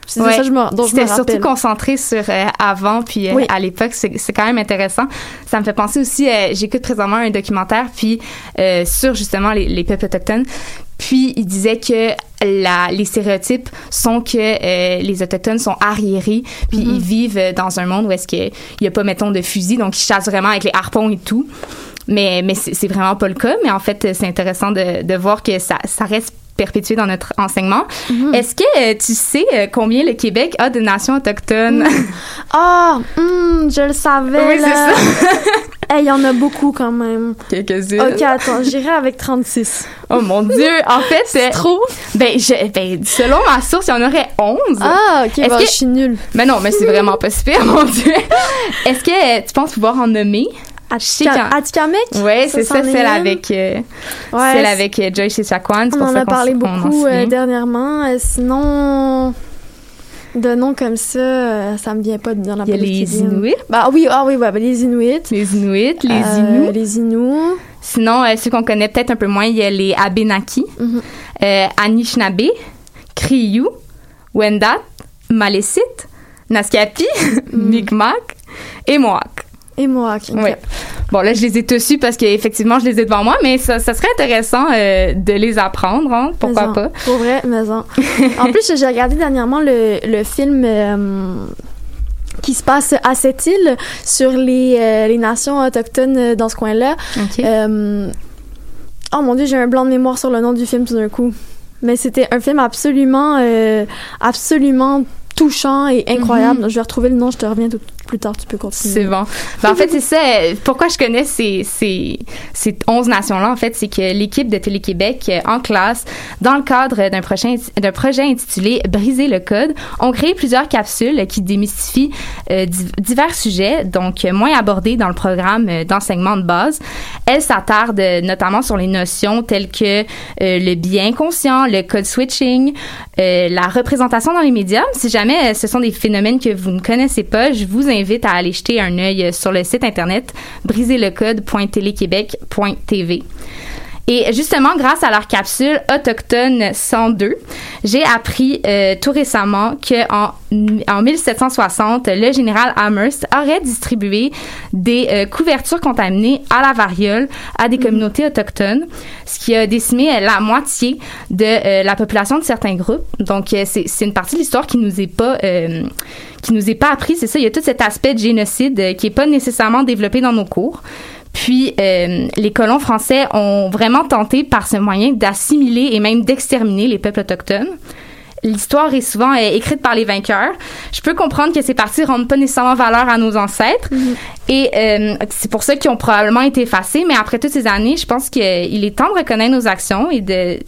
C'est Ouais. ça je me, dont je me C'était surtout concentré sur euh, avant puis euh, Oui. à l'époque c'est c'est quand même intéressant ça me fait penser aussi euh, j'écoute présentement un documentaire puis sur justement les, les peuples autochtones puis il disait que la, les stéréotypes sont que euh, les autochtones sont arriérés puis ils vivent euh, dans un monde où est-ce qu'il y a pas mettons de fusil donc ils chassent vraiment avec les harpons et tout. Mais mais c'est vraiment pas le cas mais en fait c'est intéressant de, de voir que ça ça reste perpétué dans notre enseignement. Mm-hmm. Est-ce que euh, tu sais euh, combien le Québec a de nations autochtones? Ah, hum, je le savais. Oui, c'est ça. Il y en a beaucoup quand même. Quelques-unes. Ok, attends, j'irai avec 36. Oh mon Dieu! En fait, c'est Trop? Ben, je, ben, selon ma source, il y en aurait 11. Ah, ok, bah, que- je suis nulle. Mais non, mais c'est vraiment pas super, mon Dieu. Est-ce que euh, tu penses pouvoir en nommer? Sais Atika- qu'en- Atikamek? Ouais, c'est ça, celle avec, euh, Ouais, celle avec euh, Joyce et Chacuan. On en a parlé beaucoup euh, dernièrement. Euh, sinon, de noms comme ça, euh, ça me vient pas dans la Il y a les. Inuits. Bah oui, ah oui, ouais, bah, les Inuits. Les Inuits, les Euh, Inuits. Les Inuits. Sinon, ceux qu'on connaît peut-être un peu moins, il y a les Abenaki, Mhm. euh, Anishinaabe, Kriyu, Wendat, Malécite, Naskapi, Mhm. Mi'kmaq et Mohawk. Et Mohawk. Ouais. Bon, là, je les ai tous parce qu'effectivement, je les ai devant moi, mais ça, ça serait intéressant euh, de les apprendre, hein, pourquoi Mais en, pas? Pour vrai, mais en. plus, j'ai regardé dernièrement le, le film euh, qui se passe à cette île sur les, euh, les nations autochtones dans ce coin-là. OK. Euh, oh mon dieu, j'ai un blanc de mémoire sur le nom du film tout d'un coup. Mais c'était un film absolument, absolument touchant et incroyable. Je vais retrouver le nom, je te reviens tout, plus tard, tu peux continuer. C'est bon. Ben, en fait, c'est ça. Pourquoi je connais ces, ces, ces 11 nations-là, en fait, c'est que l'équipe de Télé-Québec, euh, en classe, dans le cadre d'un prochain, d'un projet intitulé Briser le code, ont créé plusieurs capsules qui démystifient euh, div- divers sujets, donc euh, moins abordés dans le programme d'enseignement de base. Elles s'attardent notamment sur les notions telles que le biais inconscient, le code switching, la représentation dans les médias. Si jamais ce sont des phénomènes que vous ne connaissez pas, je vous invite à aller jeter un œil sur le site internet briserlecode.téléquébec.tv. Et justement, grâce à leur capsule Autochtone 102, j'ai appris euh, tout récemment que en, en 1760, le général Amherst aurait distribué des euh, couvertures contaminées à la variole à des communautés autochtones, ce qui a décimé euh, la moitié de euh, la population de certains groupes. Donc, euh, c'est c'est une partie de l'histoire qui nous est pas euh, qui nous est pas appris. C'est ça, il y a tout cet aspect de génocide qui est pas nécessairement développé dans nos cours. Puis euh, les colons français ont vraiment tenté par ce moyen d'assimiler et même d'exterminer les peuples autochtones. L'histoire est souvent euh, écrite par les vainqueurs. Je peux comprendre que ces parties rendent pas nécessairement valeur à nos ancêtres. Et euh, c'est pour ça qu'ils ont probablement été effacés. Mais après toutes ces années, je pense qu'il est temps de reconnaître nos actions et, de,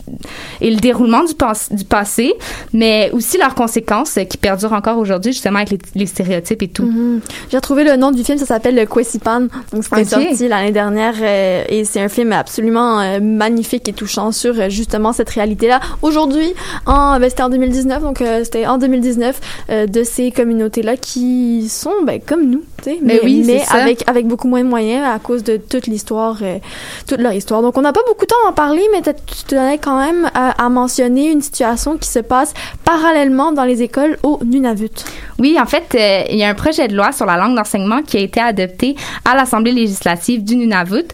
et le déroulement du, pas- du passé, mais aussi leurs conséquences euh, qui perdurent encore aujourd'hui, justement avec les, les stéréotypes et tout. Mhm. J'ai retrouvé le nom du film, ça s'appelle Le Kwesipan. Donc c'était Ok. sorti l'année dernière euh, et c'est un film absolument euh, magnifique et touchant sur euh, justement cette réalité-là. Aujourd'hui, en ben, c'était en 2019, donc euh, c'était en 2019 euh, de ces communautés-là qui sont ben, comme nous, tu sais, Mais mais, oui, mais. Avec avec beaucoup moins de moyens à cause de toute l'histoire, euh, toute leur histoire. Donc on n'a pas beaucoup de temps d'en parler, mais tu tenais quand même à, à mentionner une situation qui se passe parallèlement dans les écoles au Nunavut. Oui, en fait, euh, il y a un projet de loi sur la langue d'enseignement qui a été adopté à l'Assemblée législative du Nunavut.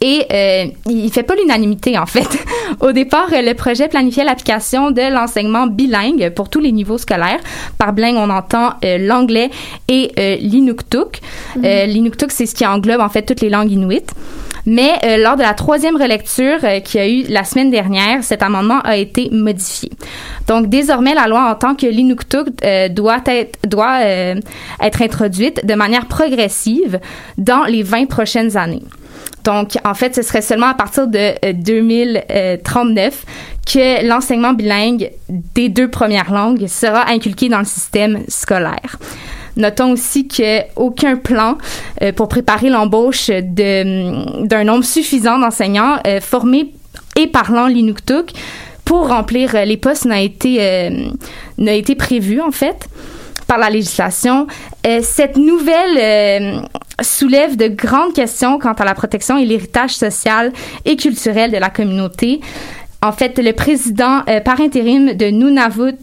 Et euh, il fait pas l'unanimité, en fait. Au départ, euh, le projet planifiait l'application de l'enseignement bilingue pour tous les niveaux scolaires. Par bilingue, on entend euh, l'anglais et euh, l'inuktuk. Euh, l'inuktuk, c'est ce qui englobe, en fait, toutes les langues inuites. Mais euh, lors de la troisième relecture euh, qui a eu la semaine dernière, cet amendement a été modifié. Donc désormais, la loi entend que l'inuktuk euh, doit être doit euh, être introduite de manière progressive dans les 20 prochaines années. Donc, en fait, ce serait seulement à partir de euh, 2039 que l'enseignement bilingue des deux premières langues sera inculqué dans le système scolaire. Notons aussi qu'aucun plan euh, pour préparer l'embauche de- d'un nombre suffisant d'enseignants euh, formés et parlant l'inuktuk pour remplir euh, les postes n'a été, euh, n'a été prévu, en fait, par la législation. Euh, cette nouvelle euh, soulève de grandes questions quant à la protection et l'héritage social et culturel de la communauté. En fait, le président euh, par intérim de Nunavut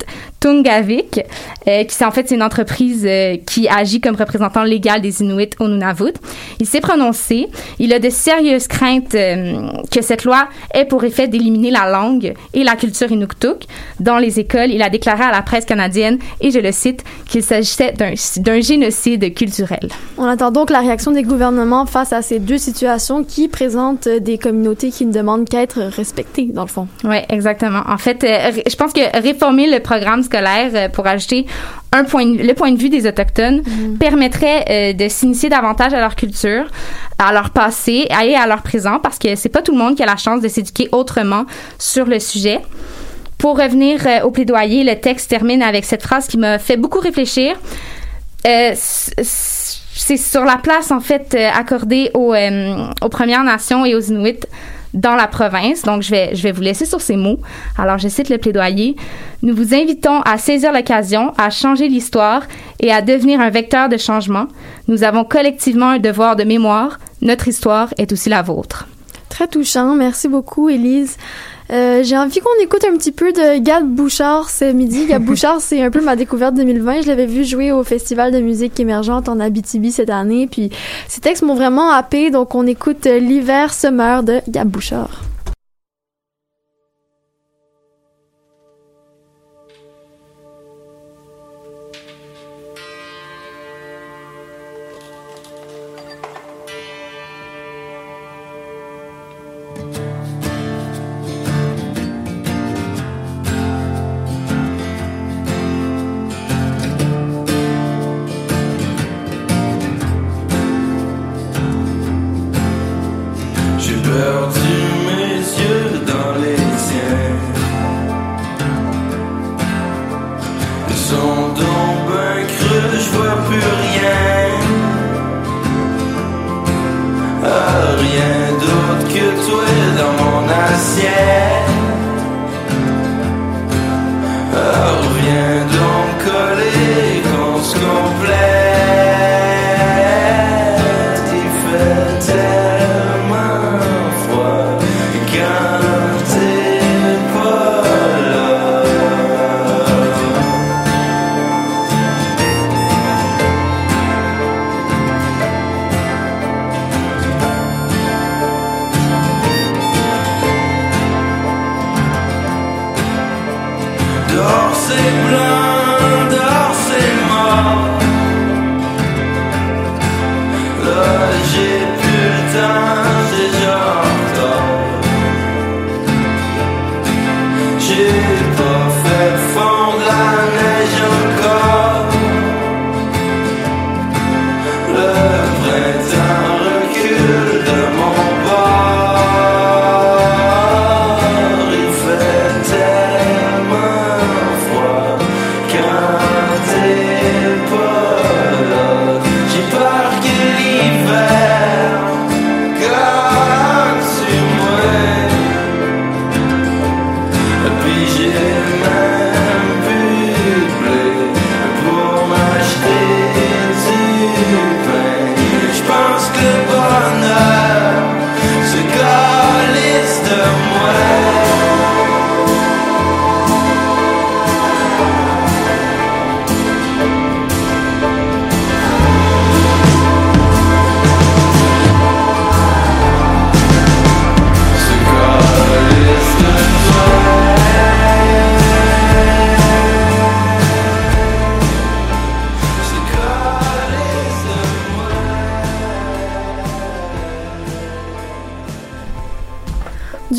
Tungavik, euh, qui c'est en fait c'est une entreprise euh, qui agit comme représentant légal des Inuits au Nunavut, il s'est prononcé. Il a de sérieuses craintes euh, que cette loi ait pour effet d'éliminer la langue et la culture Inuktitut dans les écoles. Il a déclaré à la presse canadienne, et je le cite, qu'il s'agissait d'un génocide culturel. On attend donc la réaction des gouvernements face à ces deux situations qui présentent des communautés qui ne demandent qu'à être respectées, dans le fond. Oui, exactement. En fait, euh, je pense que réformer le programme scolaire euh, pour ajouter un point, de- le point de vue des autochtones permettrait euh, de s'initier davantage à leur culture, à leur passé et à leur présent, parce que c'est pas tout le monde qui a la chance de s'éduquer autrement sur le sujet. Pour revenir euh, au plaidoyer, le texte termine avec cette phrase qui m'a fait beaucoup réfléchir. Euh, c'est sur la place en fait accordée aux, aux Premières Nations et aux Inuits dans la province. Donc je vais je vais vous laisser sur ces mots. Alors je cite le plaidoyer. Nous vous invitons à saisir l'occasion, à changer l'histoire et à devenir un vecteur de changement. Nous avons collectivement un devoir de mémoire. Notre histoire est aussi la vôtre. Très touchant. Merci beaucoup, Élise. Euh, J'ai envie qu'on écoute un petit peu de Gab Bouchard ce midi. Gab Bouchard, c'est un peu ma découverte 2020. Je l'avais vu jouer au Festival de musique émergente en Abitibi cette année. Puis ces textes m'ont vraiment happé. Donc on écoute L'hiver se meurt de Gab Bouchard.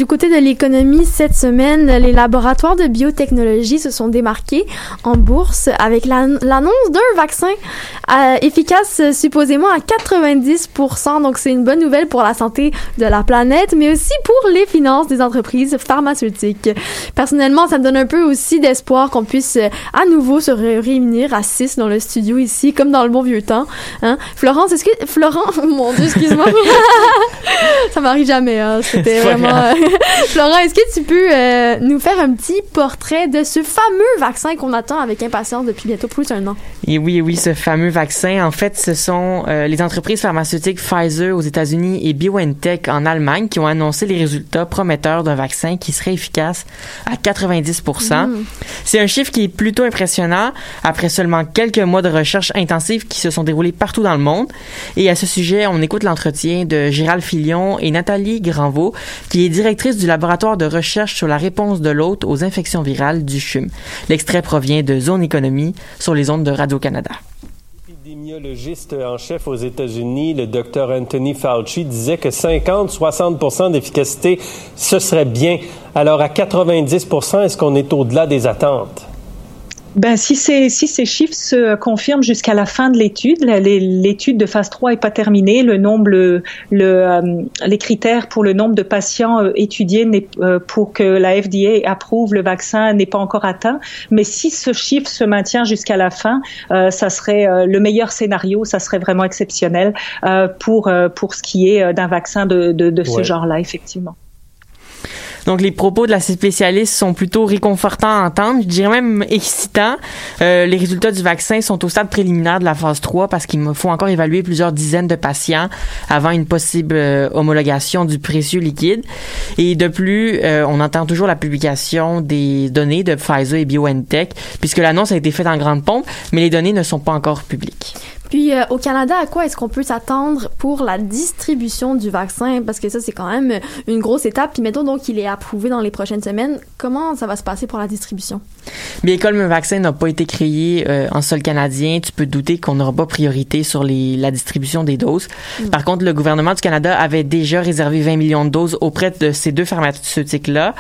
Côté de l'économie, cette semaine, les laboratoires de biotechnologie se sont démarqués en bourse avec l'an- l'annonce d'un vaccin euh, efficace euh, supposément à 90%. Donc, c'est une bonne nouvelle pour la santé de la planète, mais aussi pour les finances des entreprises pharmaceutiques. Personnellement, ça me donne un peu aussi d'espoir qu'on puisse euh, à nouveau se ré- réunir à 6 dans le studio ici, comme dans le bon vieux temps. Hein? Florence, est-ce que... Florent, mon Dieu, excuse-moi. ça m'arrive jamais, hein. C'était vraiment... grave. Florent, est-ce que tu peux euh, nous faire un petit portrait de ce fameux vaccin qu'on attend avec impatience depuis bientôt plus d'un an? Et oui, oui, ce fameux vaccin, en fait, ce sont euh, les entreprises pharmaceutiques Pfizer aux États-Unis et BioNTech en Allemagne qui ont annoncé les résultats prometteurs d'un vaccin qui serait efficace à 90 Mm. C'est un chiffre qui est plutôt impressionnant après seulement quelques mois de recherche intensive qui se sont déroulés partout dans le monde. Et à ce sujet, on écoute l'entretien de Gérald Filion et Nathalie Granvaux, qui est directrice du laboratoire de recherche sur la réponse de l'hôte aux infections virales du CHUM. L'extrait provient de Zone Économie sur les ondes de Radio-Canada. Épidémiologiste en chef aux États-Unis, le docteur Anthony Fauci, disait que 50-60% d'efficacité, ce serait bien. Alors à 90% est-ce qu'on est au-delà des attentes? Ben, si, ces, si ces chiffres se confirment jusqu'à la fin de l'étude, l'étude de phase 3 est pas terminée, le nombre, le, le, euh, les critères pour le nombre de patients euh, étudiés n'est- euh, pour que la FDA approuve le vaccin n'est pas encore atteint. Mais si ce chiffre se maintient jusqu'à la fin, ça serait le meilleur scénario, ça serait vraiment exceptionnel pour, pour ce qui est d'un vaccin de, de, de ce Ouais. genre-là, effectivement. Donc les propos de la spécialiste sont plutôt réconfortants à entendre, je dirais même excitants. Euh, les résultats du vaccin sont au stade préliminaire de la phase 3 parce qu'il faut encore évaluer plusieurs dizaines de patients avant une possible euh, homologation du précieux liquide. Et de plus, euh, on entend toujours la publication des données de Pfizer et BioNTech puisque l'annonce a été faite en grande pompe, mais les données ne sont pas encore publiques. Puis euh, au Canada, à quoi est-ce qu'on peut s'attendre pour la distribution du vaccin? Parce que ça, c'est quand même une grosse étape. Puis mettons donc qu'il est approuvé dans les prochaines semaines. Comment ça va se passer pour la distribution? Bien, comme un vaccin n'a pas été créé euh, en sol canadien, tu peux te douter qu'on n'aura pas priorité sur les, la distribution des doses. Mm. Par contre, le gouvernement du Canada avait déjà réservé 20 millions de doses auprès de ces deux pharmaceutiques-là.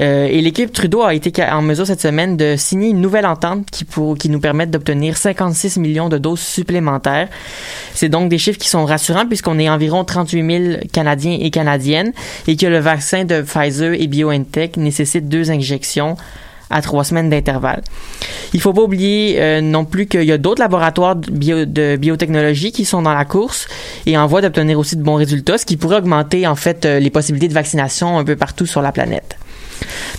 Euh, et l'équipe Trudeau a été en mesure cette semaine de signer une nouvelle entente qui, pour, qui nous permet d'obtenir 56 millions de doses supplémentaires. C'est donc des chiffres qui sont rassurants puisqu'on est environ 38 000 Canadiens et Canadiennes et que le vaccin de Pfizer et BioNTech nécessite deux injections à trois semaines d'intervalle. Il faut pas oublier euh, non plus qu'il y a d'autres laboratoires de, bio- de biotechnologie qui sont dans la course et en voie d'obtenir aussi de bons résultats, ce qui pourrait augmenter en fait euh, les possibilités de vaccination un peu partout sur la planète.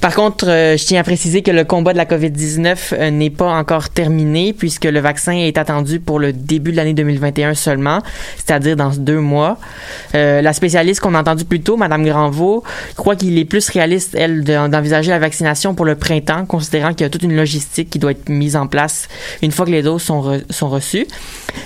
Par contre, euh, je tiens à préciser que le combat de la COVID-19 euh, n'est pas encore terminé puisque le vaccin est attendu pour le début de l'année 2021 seulement, c'est-à-dire dans deux mois. Euh, la spécialiste qu'on a entendue plus tôt, Madame Granvaux, croit qu'il est plus réaliste, elle, de- d'envisager la vaccination pour le printemps, considérant qu'il y a toute une logistique qui doit être mise en place une fois que les doses sont, re- sont reçues.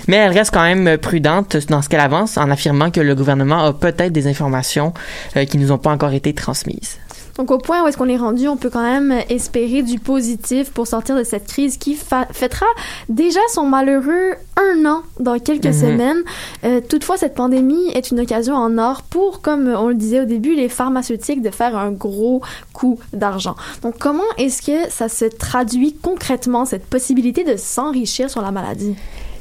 Mais elle reste quand même prudente dans ce qu'elle avance en affirmant que le gouvernement a peut-être des informations euh, qui nous ont pas encore été transmises. Donc au point où est-ce qu'on est rendu, on peut quand même espérer du positif pour sortir de cette crise qui fêtera déjà son malheureux un an dans quelques Mhm. semaines. Euh, toutefois, cette pandémie est une occasion en or pour, comme on le disait au début, les pharmaceutiques de faire un gros coup d'argent. Donc comment est-ce que ça se traduit concrètement, cette possibilité de s'enrichir sur la maladie?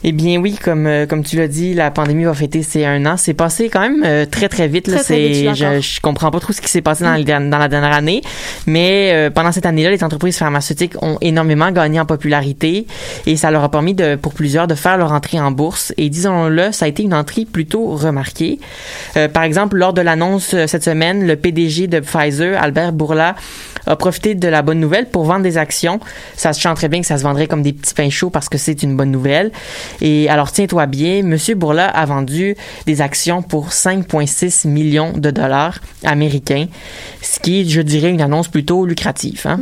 Eh bien oui, comme euh, comme tu l'as dit, la pandémie va fêter ses un an. C'est passé quand même euh, très très vite. Là, Très, très vite, je je, je comprends pas trop ce qui s'est passé dans, les der- dans la dernière année, mais euh, pendant cette année-là, les entreprises pharmaceutiques ont énormément gagné en popularité et ça leur a permis de, pour plusieurs, de faire leur entrée en bourse. Et disons-le, ça a été une entrée plutôt remarquée. Euh, par exemple, lors de l'annonce euh, cette semaine, le PDG de Pfizer, Albert Bourla, a profité de la bonne nouvelle pour vendre des actions. Ça se chante très bien que ça se vendrait comme des petits pains chauds parce que c'est une bonne nouvelle. Et alors, tiens-toi bien, Monsieur Bourla a vendu des actions pour 5,6 millions de dollars américains, ce qui est, je dirais, une annonce plutôt lucrative. hein.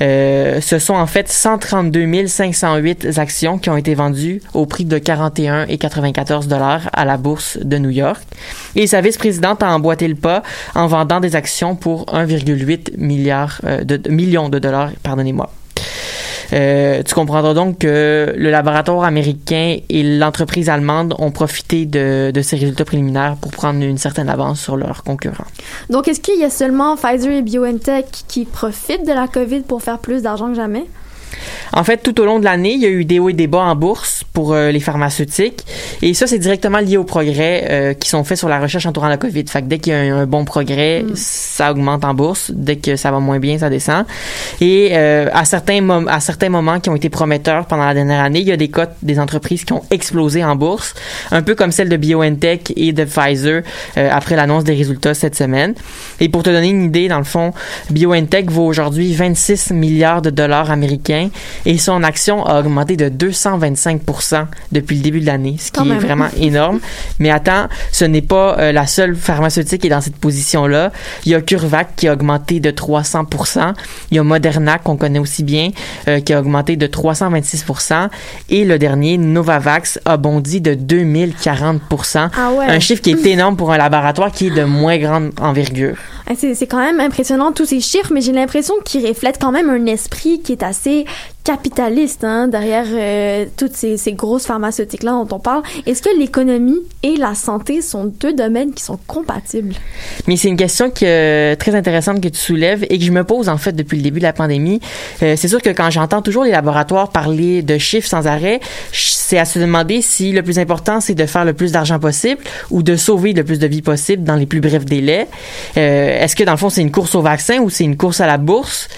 Euh, ce sont en fait 132 508 actions qui ont été vendues au prix de 41 et 94 dollars à la bourse de New York. Et sa vice-présidente a emboîté le pas en vendant des actions pour 1,8 milliard euh, de- millions de dollars, pardonnez-moi. Euh, tu comprendras donc que le laboratoire américain et l'entreprise allemande ont profité de, de ces résultats préliminaires pour prendre une certaine avance sur leurs concurrents. Donc, est-ce qu'il y a seulement Pfizer et BioNTech qui profitent de la COVID pour faire plus d'argent que jamais? En fait, tout au long de l'année, il y a eu des hauts et des bas en bourse pour euh, les pharmaceutiques. Et ça, c'est directement lié aux progrès euh, qui sont faits sur la recherche entourant la COVID. Fait que dès qu'il y a un, un bon progrès, ça augmente en bourse. Dès que ça va moins bien, ça descend. Et euh, à, certains mom- à certains moments qui ont été prometteurs pendant la dernière année, il y a des cotes des entreprises qui ont explosé en bourse. Un peu comme celle de BioNTech et de Pfizer après l'annonce des résultats cette semaine. Et pour te donner une idée, dans le fond, BioNTech vaut aujourd'hui 26 milliards de dollars américains et son action a augmenté de 225% depuis le début de l'année, ce Quand qui est même. vraiment énorme. Mais attends, ce n'est pas euh, la seule pharmaceutique qui est dans cette position-là. Il y a CureVac qui a augmenté de 300 Il y a Moderna qu'on connaît aussi bien euh, qui a augmenté de 326% et le dernier Novavax a bondi de 2040 Ah ouais. Un chiffre qui est énorme pour un laboratoire qui est de moins grande envergure. Ah, C'est c'est quand même impressionnant tous ces chiffres, mais j'ai l'impression qu'ils reflètent quand même un esprit qui est assez capitaliste hein, derrière euh, toutes ces, grosses pharmaceutiques-là dont on parle. Est-ce que l'économie et la santé sont deux domaines qui sont compatibles? Mais c'est une question que, très intéressante que tu soulèves et que je me pose en fait depuis le début de la pandémie. Euh, c'est sûr que quand j'entends toujours les laboratoires parler de chiffres sans arrêt, c'est à se demander si le plus important c'est de faire le plus d'argent possible ou de sauver le plus de vies possible dans les plus brefs délais. Euh, Est-ce que dans le fond c'est une course au vaccin ou c'est une course à la bourse?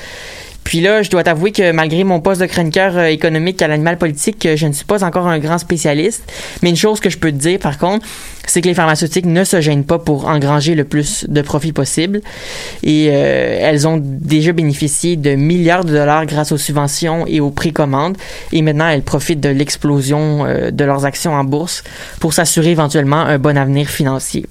Puis là, je dois t'avouer que malgré mon poste de chroniqueur euh, économique à l'animal politique, euh, je ne suis pas encore un grand spécialiste. Mais une chose que je peux te dire, par contre, c'est que les pharmaceutiques ne se gênent pas pour engranger le plus de profit possible. Et euh, elles ont déjà bénéficié de milliards de dollars grâce aux subventions et aux précommandes. Et maintenant, elles profitent de l'explosion de leurs actions en bourse pour s'assurer éventuellement un bon avenir financier.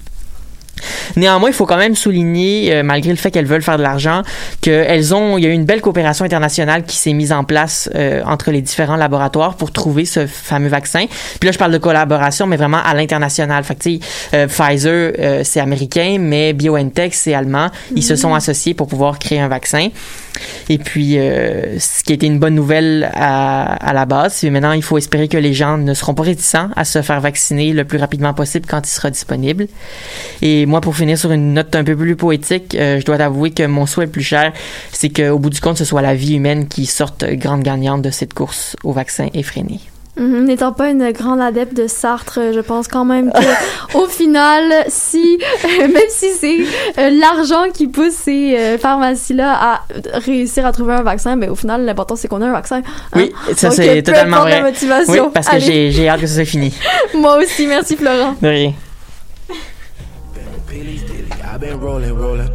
Néanmoins, il faut quand même souligner, euh, malgré le fait qu'elles veulent faire de l'argent, qu'elles ont, il y a eu une belle coopération internationale qui s'est mise en place euh, entre les différents laboratoires pour trouver ce fameux vaccin. Puis là, je parle de collaboration, mais vraiment à l'international. Fait que, euh, Pfizer, c'est américain, mais BioNTech, c'est allemand. Ils se sont associés pour pouvoir créer un vaccin. Et puis, euh, ce qui était une bonne nouvelle à, à la base, c'est maintenant, il faut espérer que les gens ne seront pas réticents à se faire vacciner le plus rapidement possible quand il sera disponible. Et moi, pour finir sur une note un peu plus poétique, euh, je dois t'avouer que mon souhait le plus cher, c'est qu'au bout du compte, ce soit la vie humaine qui sorte grande gagnante de cette course au vaccin effréné. Mhm. N'étant pas une grande adepte de Sartre, je pense quand même que au final, si même si c'est euh, l'argent qui pousse ces euh, pharmacies-là à réussir à trouver un vaccin, mais au final, l'important c'est qu'on ait un vaccin. hein. Oui, ça Donc, c'est totalement vrai. la motivation. Oui, parce que Allez. j'ai j'ai hâte que ce soit fini. Moi aussi, merci Florent. De rien. I've been rolling, rolling.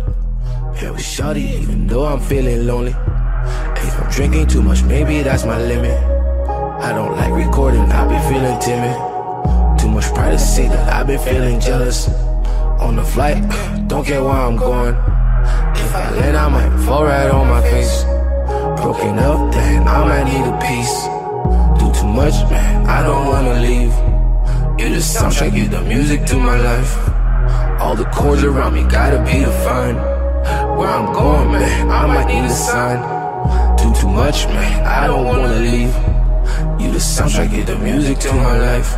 Yeah, with shawty, even though I'm feeling lonely. If I'm drinking too much, maybe that's my limit. I don't like recording, I be feeling timid. Too much privacy that I've been feeling jealous. On the flight, don't care where I'm going. If I land, I might fall right on my face. Broken up, then I might need a piece. Do too much, man, I don't wanna leave. You the soundtrack, you the music to my life. All the chords around me gotta be defined. Where I'm going, man, I might need a sign. Do too much, man, I don't wanna leave. You the soundtrack, you the music to my life.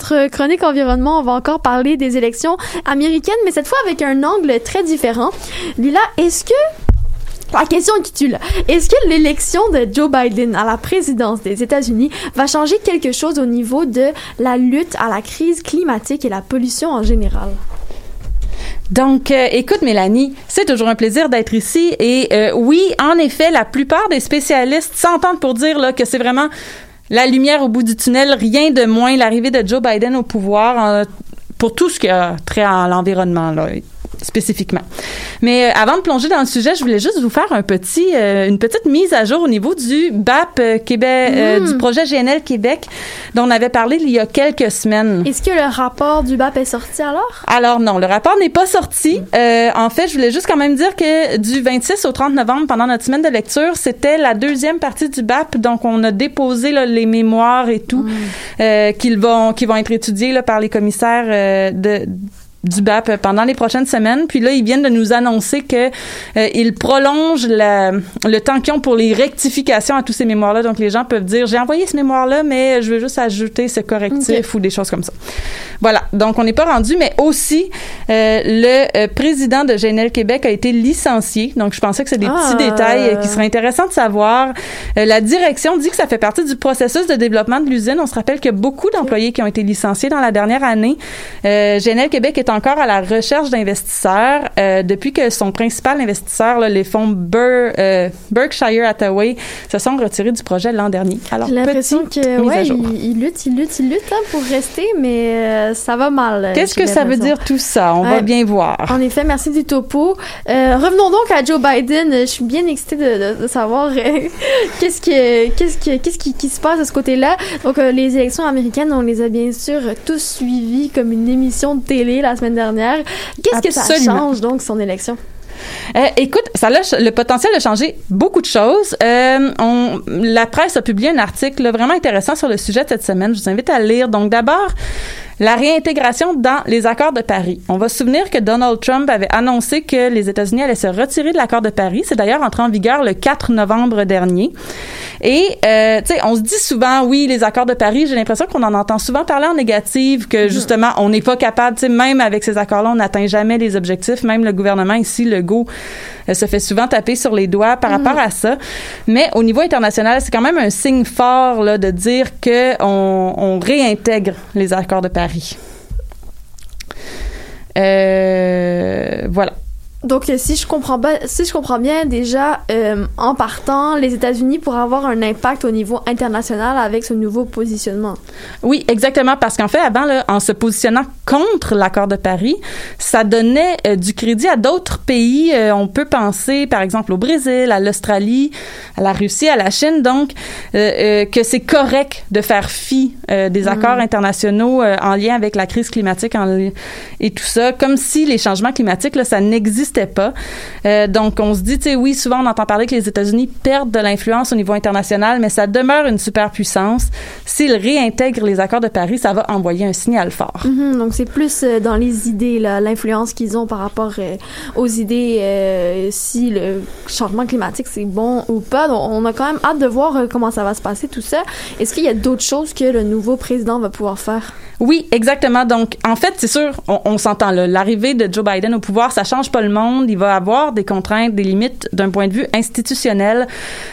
Notre chronique environnement, on va encore parler des élections américaines, mais cette fois avec un angle très différent. Lila, est-ce que la question intitule Est-ce que l'élection de Joe Biden à la présidence des États-Unis va changer quelque chose au niveau de la lutte à la crise climatique et la pollution en général? Donc, euh, écoute, Mélanie, c'est toujours un plaisir d'être ici. Et euh, oui, en effet, la plupart des spécialistes s'entendent pour dire là, que c'est vraiment la lumière au bout du tunnel, rien de moins l'arrivée de Joe Biden au pouvoir euh, pour tout ce qui a trait à l'environnement. Spécifiquement. Mais euh, avant de plonger dans le sujet, je voulais juste vous faire un petit, euh, une petite mise à jour au niveau du BAP euh, Québec, euh, Mm. du projet GNL Québec, dont on avait parlé il y a quelques semaines. Est-ce que le rapport du BAP est sorti alors? Alors non, le rapport n'est pas sorti. Euh, en fait, je voulais juste quand même dire que du 26 au 30 novembre, pendant notre semaine de lecture, c'était la deuxième partie du BAP. Donc, on a déposé là, les mémoires et tout euh, qu'ils vont, qui vont être étudiés là, par les commissaires euh, de du BAP pendant les prochaines semaines. Puis là, ils viennent de nous annoncer que euh, ils prolongent la- le temps qu'ils ont pour les rectifications à tous ces mémoires-là. Donc, les gens peuvent dire, j'ai envoyé ce mémoire-là, mais je veux juste ajouter ce correctif ou des choses comme ça. Voilà. Donc, on n'est pas rendu, mais aussi, euh, le euh, président de GNL Québec a été licencié. Donc, je pensais que c'est des Ah. petits détails euh, qui seraient intéressants de savoir. Euh, la direction dit que ça fait partie du processus de développement de l'usine. On se rappelle qu'il y a beaucoup d'employés qui ont été licenciés dans la dernière année. GNL Québec est encore à la recherche d'investisseurs euh, depuis que son principal investisseur, là, les fonds Bur- euh, Berkshire Hathaway, se sont retirés du projet l'an dernier. Alors, J'ai l'impression que ouais, il, il lutte, il lutte, il lutte hein, pour rester, mais euh, ça va mal. Qu'est-ce que ça veut dire tout ça? On va bien voir. En effet, merci du topo. Revenons donc à Joe Biden. Je suis bien excitée de, de- de savoir qu'est-ce qui, qu'est-ce qui, qu'est-ce qui, qui se passe de ce côté-là. Donc, les élections américaines, on les a bien sûr tous suivies comme une émission de télé la semaine dernière. Qu'est-ce que ça change donc son élection? Euh, écoute, ça a le potentiel de changer beaucoup de choses. Euh, on, la presse a publié un article là, vraiment intéressant sur le sujet de cette semaine. Je vous invite à le lire. Donc d'abord, la réintégration dans les accords de Paris. On va se souvenir que Donald Trump avait annoncé que les États-Unis allaient se retirer de l'accord de Paris. C'est d'ailleurs entré en vigueur le 4 novembre dernier. Et, euh, tu sais, on se dit souvent, oui, les accords de Paris, j'ai l'impression qu'on en entend souvent parler en négative, que justement, on n'est pas capable, tu sais, même avec ces accords-là, on n'atteint jamais les objectifs. Même le gouvernement ici, le GO, euh, se fait souvent taper sur les doigts par rapport à ça. Mais au niveau international, c'est quand même un signe fort là, de dire que on, on réintègre les accords de Paris. Euh, voilà. Donc, euh, si je comprends pas, si je comprends bien, déjà, euh, en partant, les États-Unis pourraient avoir un impact au niveau international avec ce nouveau positionnement. Oui, exactement, parce qu'en fait, avant, là, en se positionnant contre l'accord de Paris, ça donnait euh, du crédit à d'autres pays. Euh, on peut penser, par exemple, au Brésil, à l'Australie, à la Russie, à la Chine, donc que c'est correct de faire fi des accords internationaux en lien avec la crise climatique en et tout ça, comme si les changements climatiques, là, ça n'existait pas. Euh, donc, on se dit, tu sais, oui, souvent on entend parler que les États-Unis perdent de l'influence au niveau international, mais ça demeure une superpuissance. S'ils réintègrent les accords de Paris, ça va envoyer un signal fort. Mhm, donc c'est plus euh, dans les idées, l'influence qu'ils ont par rapport euh, aux idées, si le changement climatique c'est bon ou pas. Donc, on a quand même hâte de voir comment ça va se passer tout ça. Est-ce qu'il y a d'autres choses que le nouveau président va pouvoir faire? Oui, exactement. Donc, en fait, c'est sûr, on, on s'entend là. L'arrivée de Joe Biden au pouvoir, ça change pas le monde. Il va avoir des contraintes, des limites d'un point de vue institutionnel.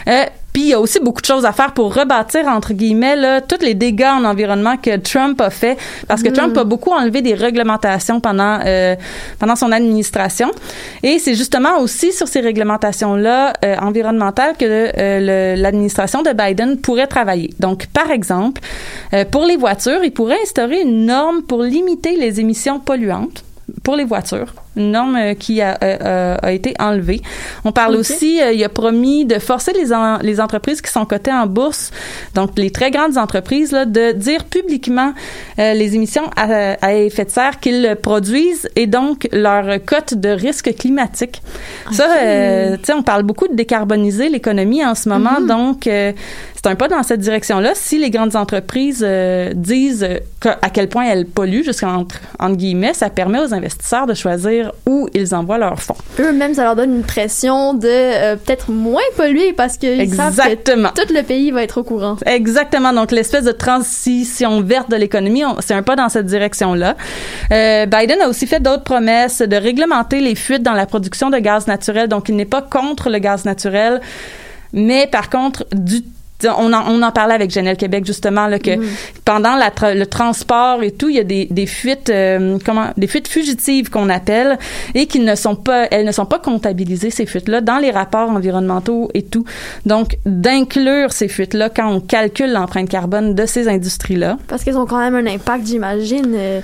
Euh, puis il y a aussi beaucoup de choses à faire pour rebâtir entre guillemets là, tous les dégâts en environnement que Trump a fait parce que Mm. Trump a beaucoup enlevé des réglementations pendant euh, pendant son administration et c'est justement aussi sur ces réglementations là environnementales que euh, l'administration de Biden pourrait travailler. Donc par exemple, euh, pour les voitures, il pourrait instaurer une norme pour limiter les émissions polluantes pour les voitures, une norme euh, qui a, euh, euh, a été enlevée. On parle aussi, il a promis de forcer les, en- les entreprises qui sont cotées en bourse, donc les très grandes entreprises, là, de dire publiquement les émissions à, à effet de serre qu'ils produisent et donc leur cote de risque climatique. Ça, euh, tu sais, on parle beaucoup de décarboniser l'économie en ce moment, donc euh, c'est un pas dans cette direction-là. Si les grandes entreprises euh, disent à quel point elles polluent, jusqu'en entre, entre guillemets, ça permet aux investisseurs de choisir où ils envoient leurs fonds. Eux-mêmes, ça leur donne une pression de euh, peut-être moins polluer parce savent que tout le pays va être au courant. Exactement. Donc, l'espèce de transition verte de l'économie, on- c'est un pas dans cette direction-là. Euh, Biden a aussi fait d'autres promesses de réglementer les fuites dans la production de gaz naturel. Donc, il n'est pas contre le gaz naturel, mais par contre, du on en, on en parlait avec Janelle Québec justement là, que pendant la tra- le transport et tout, il y a des, des fuites euh, comment des fuites fugitives qu'on appelle et qui ne sont pas elles ne sont pas comptabilisées ces fuites là dans les rapports environnementaux et tout. Donc d'inclure ces fuites là quand on calcule l'empreinte carbone de ces industries là. Parce qu'elles ont quand même un impact, j'imagine, euh,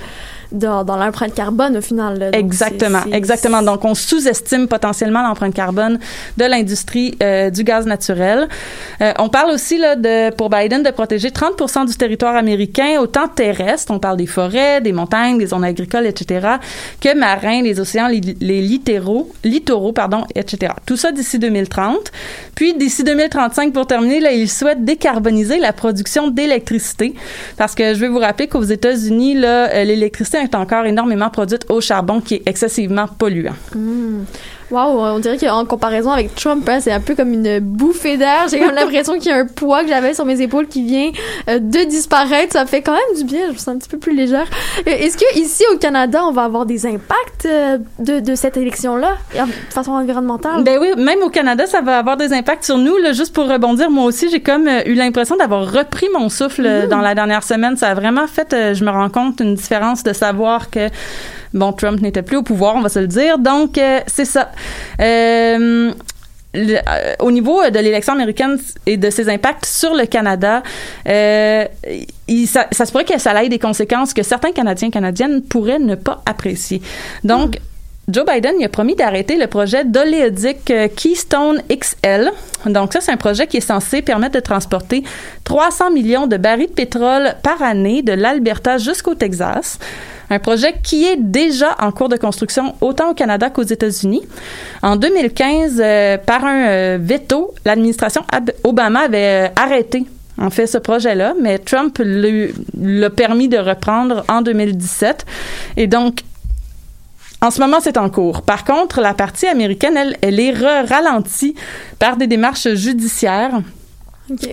dans, dans l'empreinte carbone au final. là. Exactement, exactement. Donc, on sous-estime potentiellement l'empreinte carbone de l'industrie euh, du gaz naturel. Euh, on parle aussi là de pour Biden de protéger 30% du territoire américain, autant terrestre, on parle des forêts, des montagnes, des zones agricoles, etc., que marins, les océans, les, les littéraux, littoraux, pardon, etc. Tout ça d'ici 2030. Puis d'ici 2035, pour terminer, là, il souhaite décarboniser la production d'électricité, parce que je vais vous rappeler qu'aux États-Unis, là, euh, est encore énormément produite au charbon, qui est excessivement polluant. Hmm. Wow, on dirait qu'en comparaison avec Trump, hein, c'est un peu comme une bouffée d'air. J'ai comme l'impression qu'il y a un poids que j'avais sur mes épaules qui vient euh, de disparaître. Ça fait quand même du bien. Je me sens un petit peu plus légère. Est-ce que ici au Canada, on va avoir des impacts euh, de, de cette élection-là de façon environnementale? Ben oui, même au Canada, ça va avoir des impacts sur nous. Là, juste pour rebondir, moi aussi, j'ai comme euh, eu l'impression d'avoir repris mon souffle euh, dans la dernière semaine. Ça a vraiment fait, je me rends compte, une différence de savoir que bon, Trump n'était plus au pouvoir, on va se le dire. Donc, euh, c'est ça. Euh, euh, au niveau de l'élection américaine et de ses impacts sur le Canada, ça se pourrait que ça ait des conséquences que certains Canadiens et Canadiennes pourraient ne pas apprécier. Donc, Joe Biden il a promis d'arrêter le projet d'oléoduc euh, Keystone XL. Donc ça, c'est un projet qui est censé permettre de transporter 300 millions de barils de pétrole par année de l'Alberta jusqu'au Texas. Un projet qui est déjà en cours de construction autant au Canada qu'aux États-Unis. En 2015, euh, par un euh, veto, l'administration Obama avait arrêté en fait ce projet-là, mais Trump l'a permis de reprendre en 2017. Et donc, en ce moment, c'est en cours. Par contre, la partie américaine, elle, elle est ralentie par des démarches judiciaires.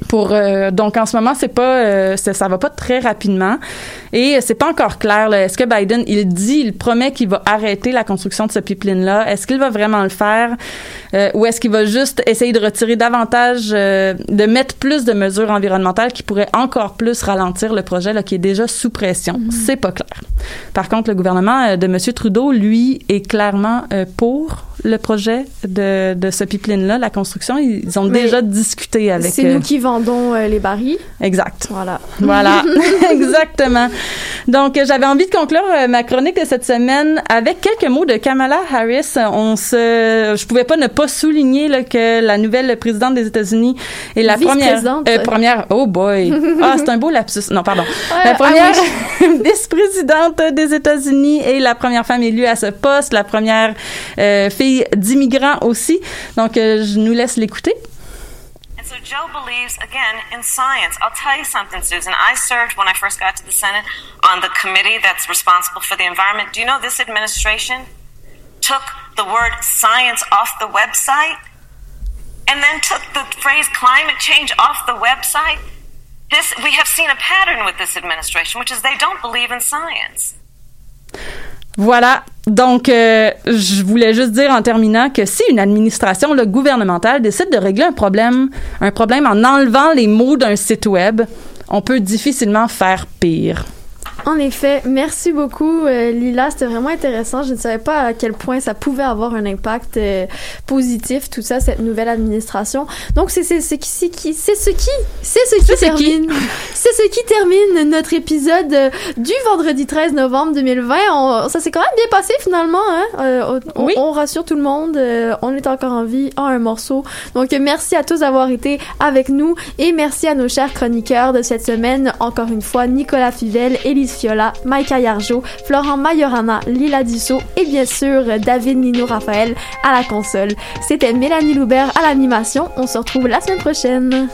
Pour euh, donc en ce moment c'est pas euh, c'est- ça va pas très rapidement. Et c'est pas encore clair est-ce que Biden il dit il promet qu'il va arrêter la construction de ce pipeline là est-ce qu'il va vraiment le faire? Euh, ou est-ce qu'il va juste essayer de retirer davantage euh, de mettre plus de mesures environnementales qui pourraient encore plus ralentir le projet là qui est déjà sous pression? C'est pas clair. Par contre le gouvernement euh, de monsieur Trudeau lui est clairement euh, pour le projet de, de ce pipeline là la construction ils ont Mais déjà discuté avec C'est euh, nous qui vendons euh, les barils. Exact. Voilà. Voilà, exactement. Donc, euh, j'avais envie de conclure euh, ma chronique de cette semaine avec quelques mots de Kamala Harris. On se, je pouvais pas ne pas souligner là, que la nouvelle présidente des États-unis est la première, Vice-présidente. euh, première. Oh boy, ah c'est un beau lapsus. Non, pardon. Ouais, la ah première vice-présidente des États-Unis et la première femme élue à ce poste, la première euh, fille d'immigrants aussi. Donc, euh, je nous laisse l'écouter. And so Joe believes, again, in science. I'll tell you something, Susan. I served when I first got to the Senate on the committee that's responsible for the environment. Do you know this administration took the word science off the website and then took the phrase climate change off the website? This, we have seen a pattern with this administration, which is they don't believe in science. Voilà. Donc, euh, je voulais juste dire en terminant que si une administration là, gouvernementale décide de régler un problème, un problème en enlevant les mots d'un site web, on peut difficilement faire pire. En effet, merci beaucoup euh, Lila, c'était vraiment intéressant. Je ne savais pas à quel point ça pouvait avoir un impact euh, positif tout ça cette nouvelle administration. Donc c'est c'est qui c'est qui c'est ce qui c'est ce qui C'est ce qui. termine c'est ce qui termine notre épisode euh, du vendredi 13 novembre 2020. On- ça s'est quand même bien passé finalement hein. On, on rassure tout le monde, on est encore en vie en un morceau. Donc merci à tous d'avoir été avec nous et merci à nos chers chroniqueurs de cette semaine encore une fois Nicolas Fivel, Élise Fiola, Maïka Yarjo, Florent Majorana, Lila Dussault et bien sûr David Nino Raphaël à la console. C'était Mélanie Loubert à l'animation. On se retrouve la semaine prochaine.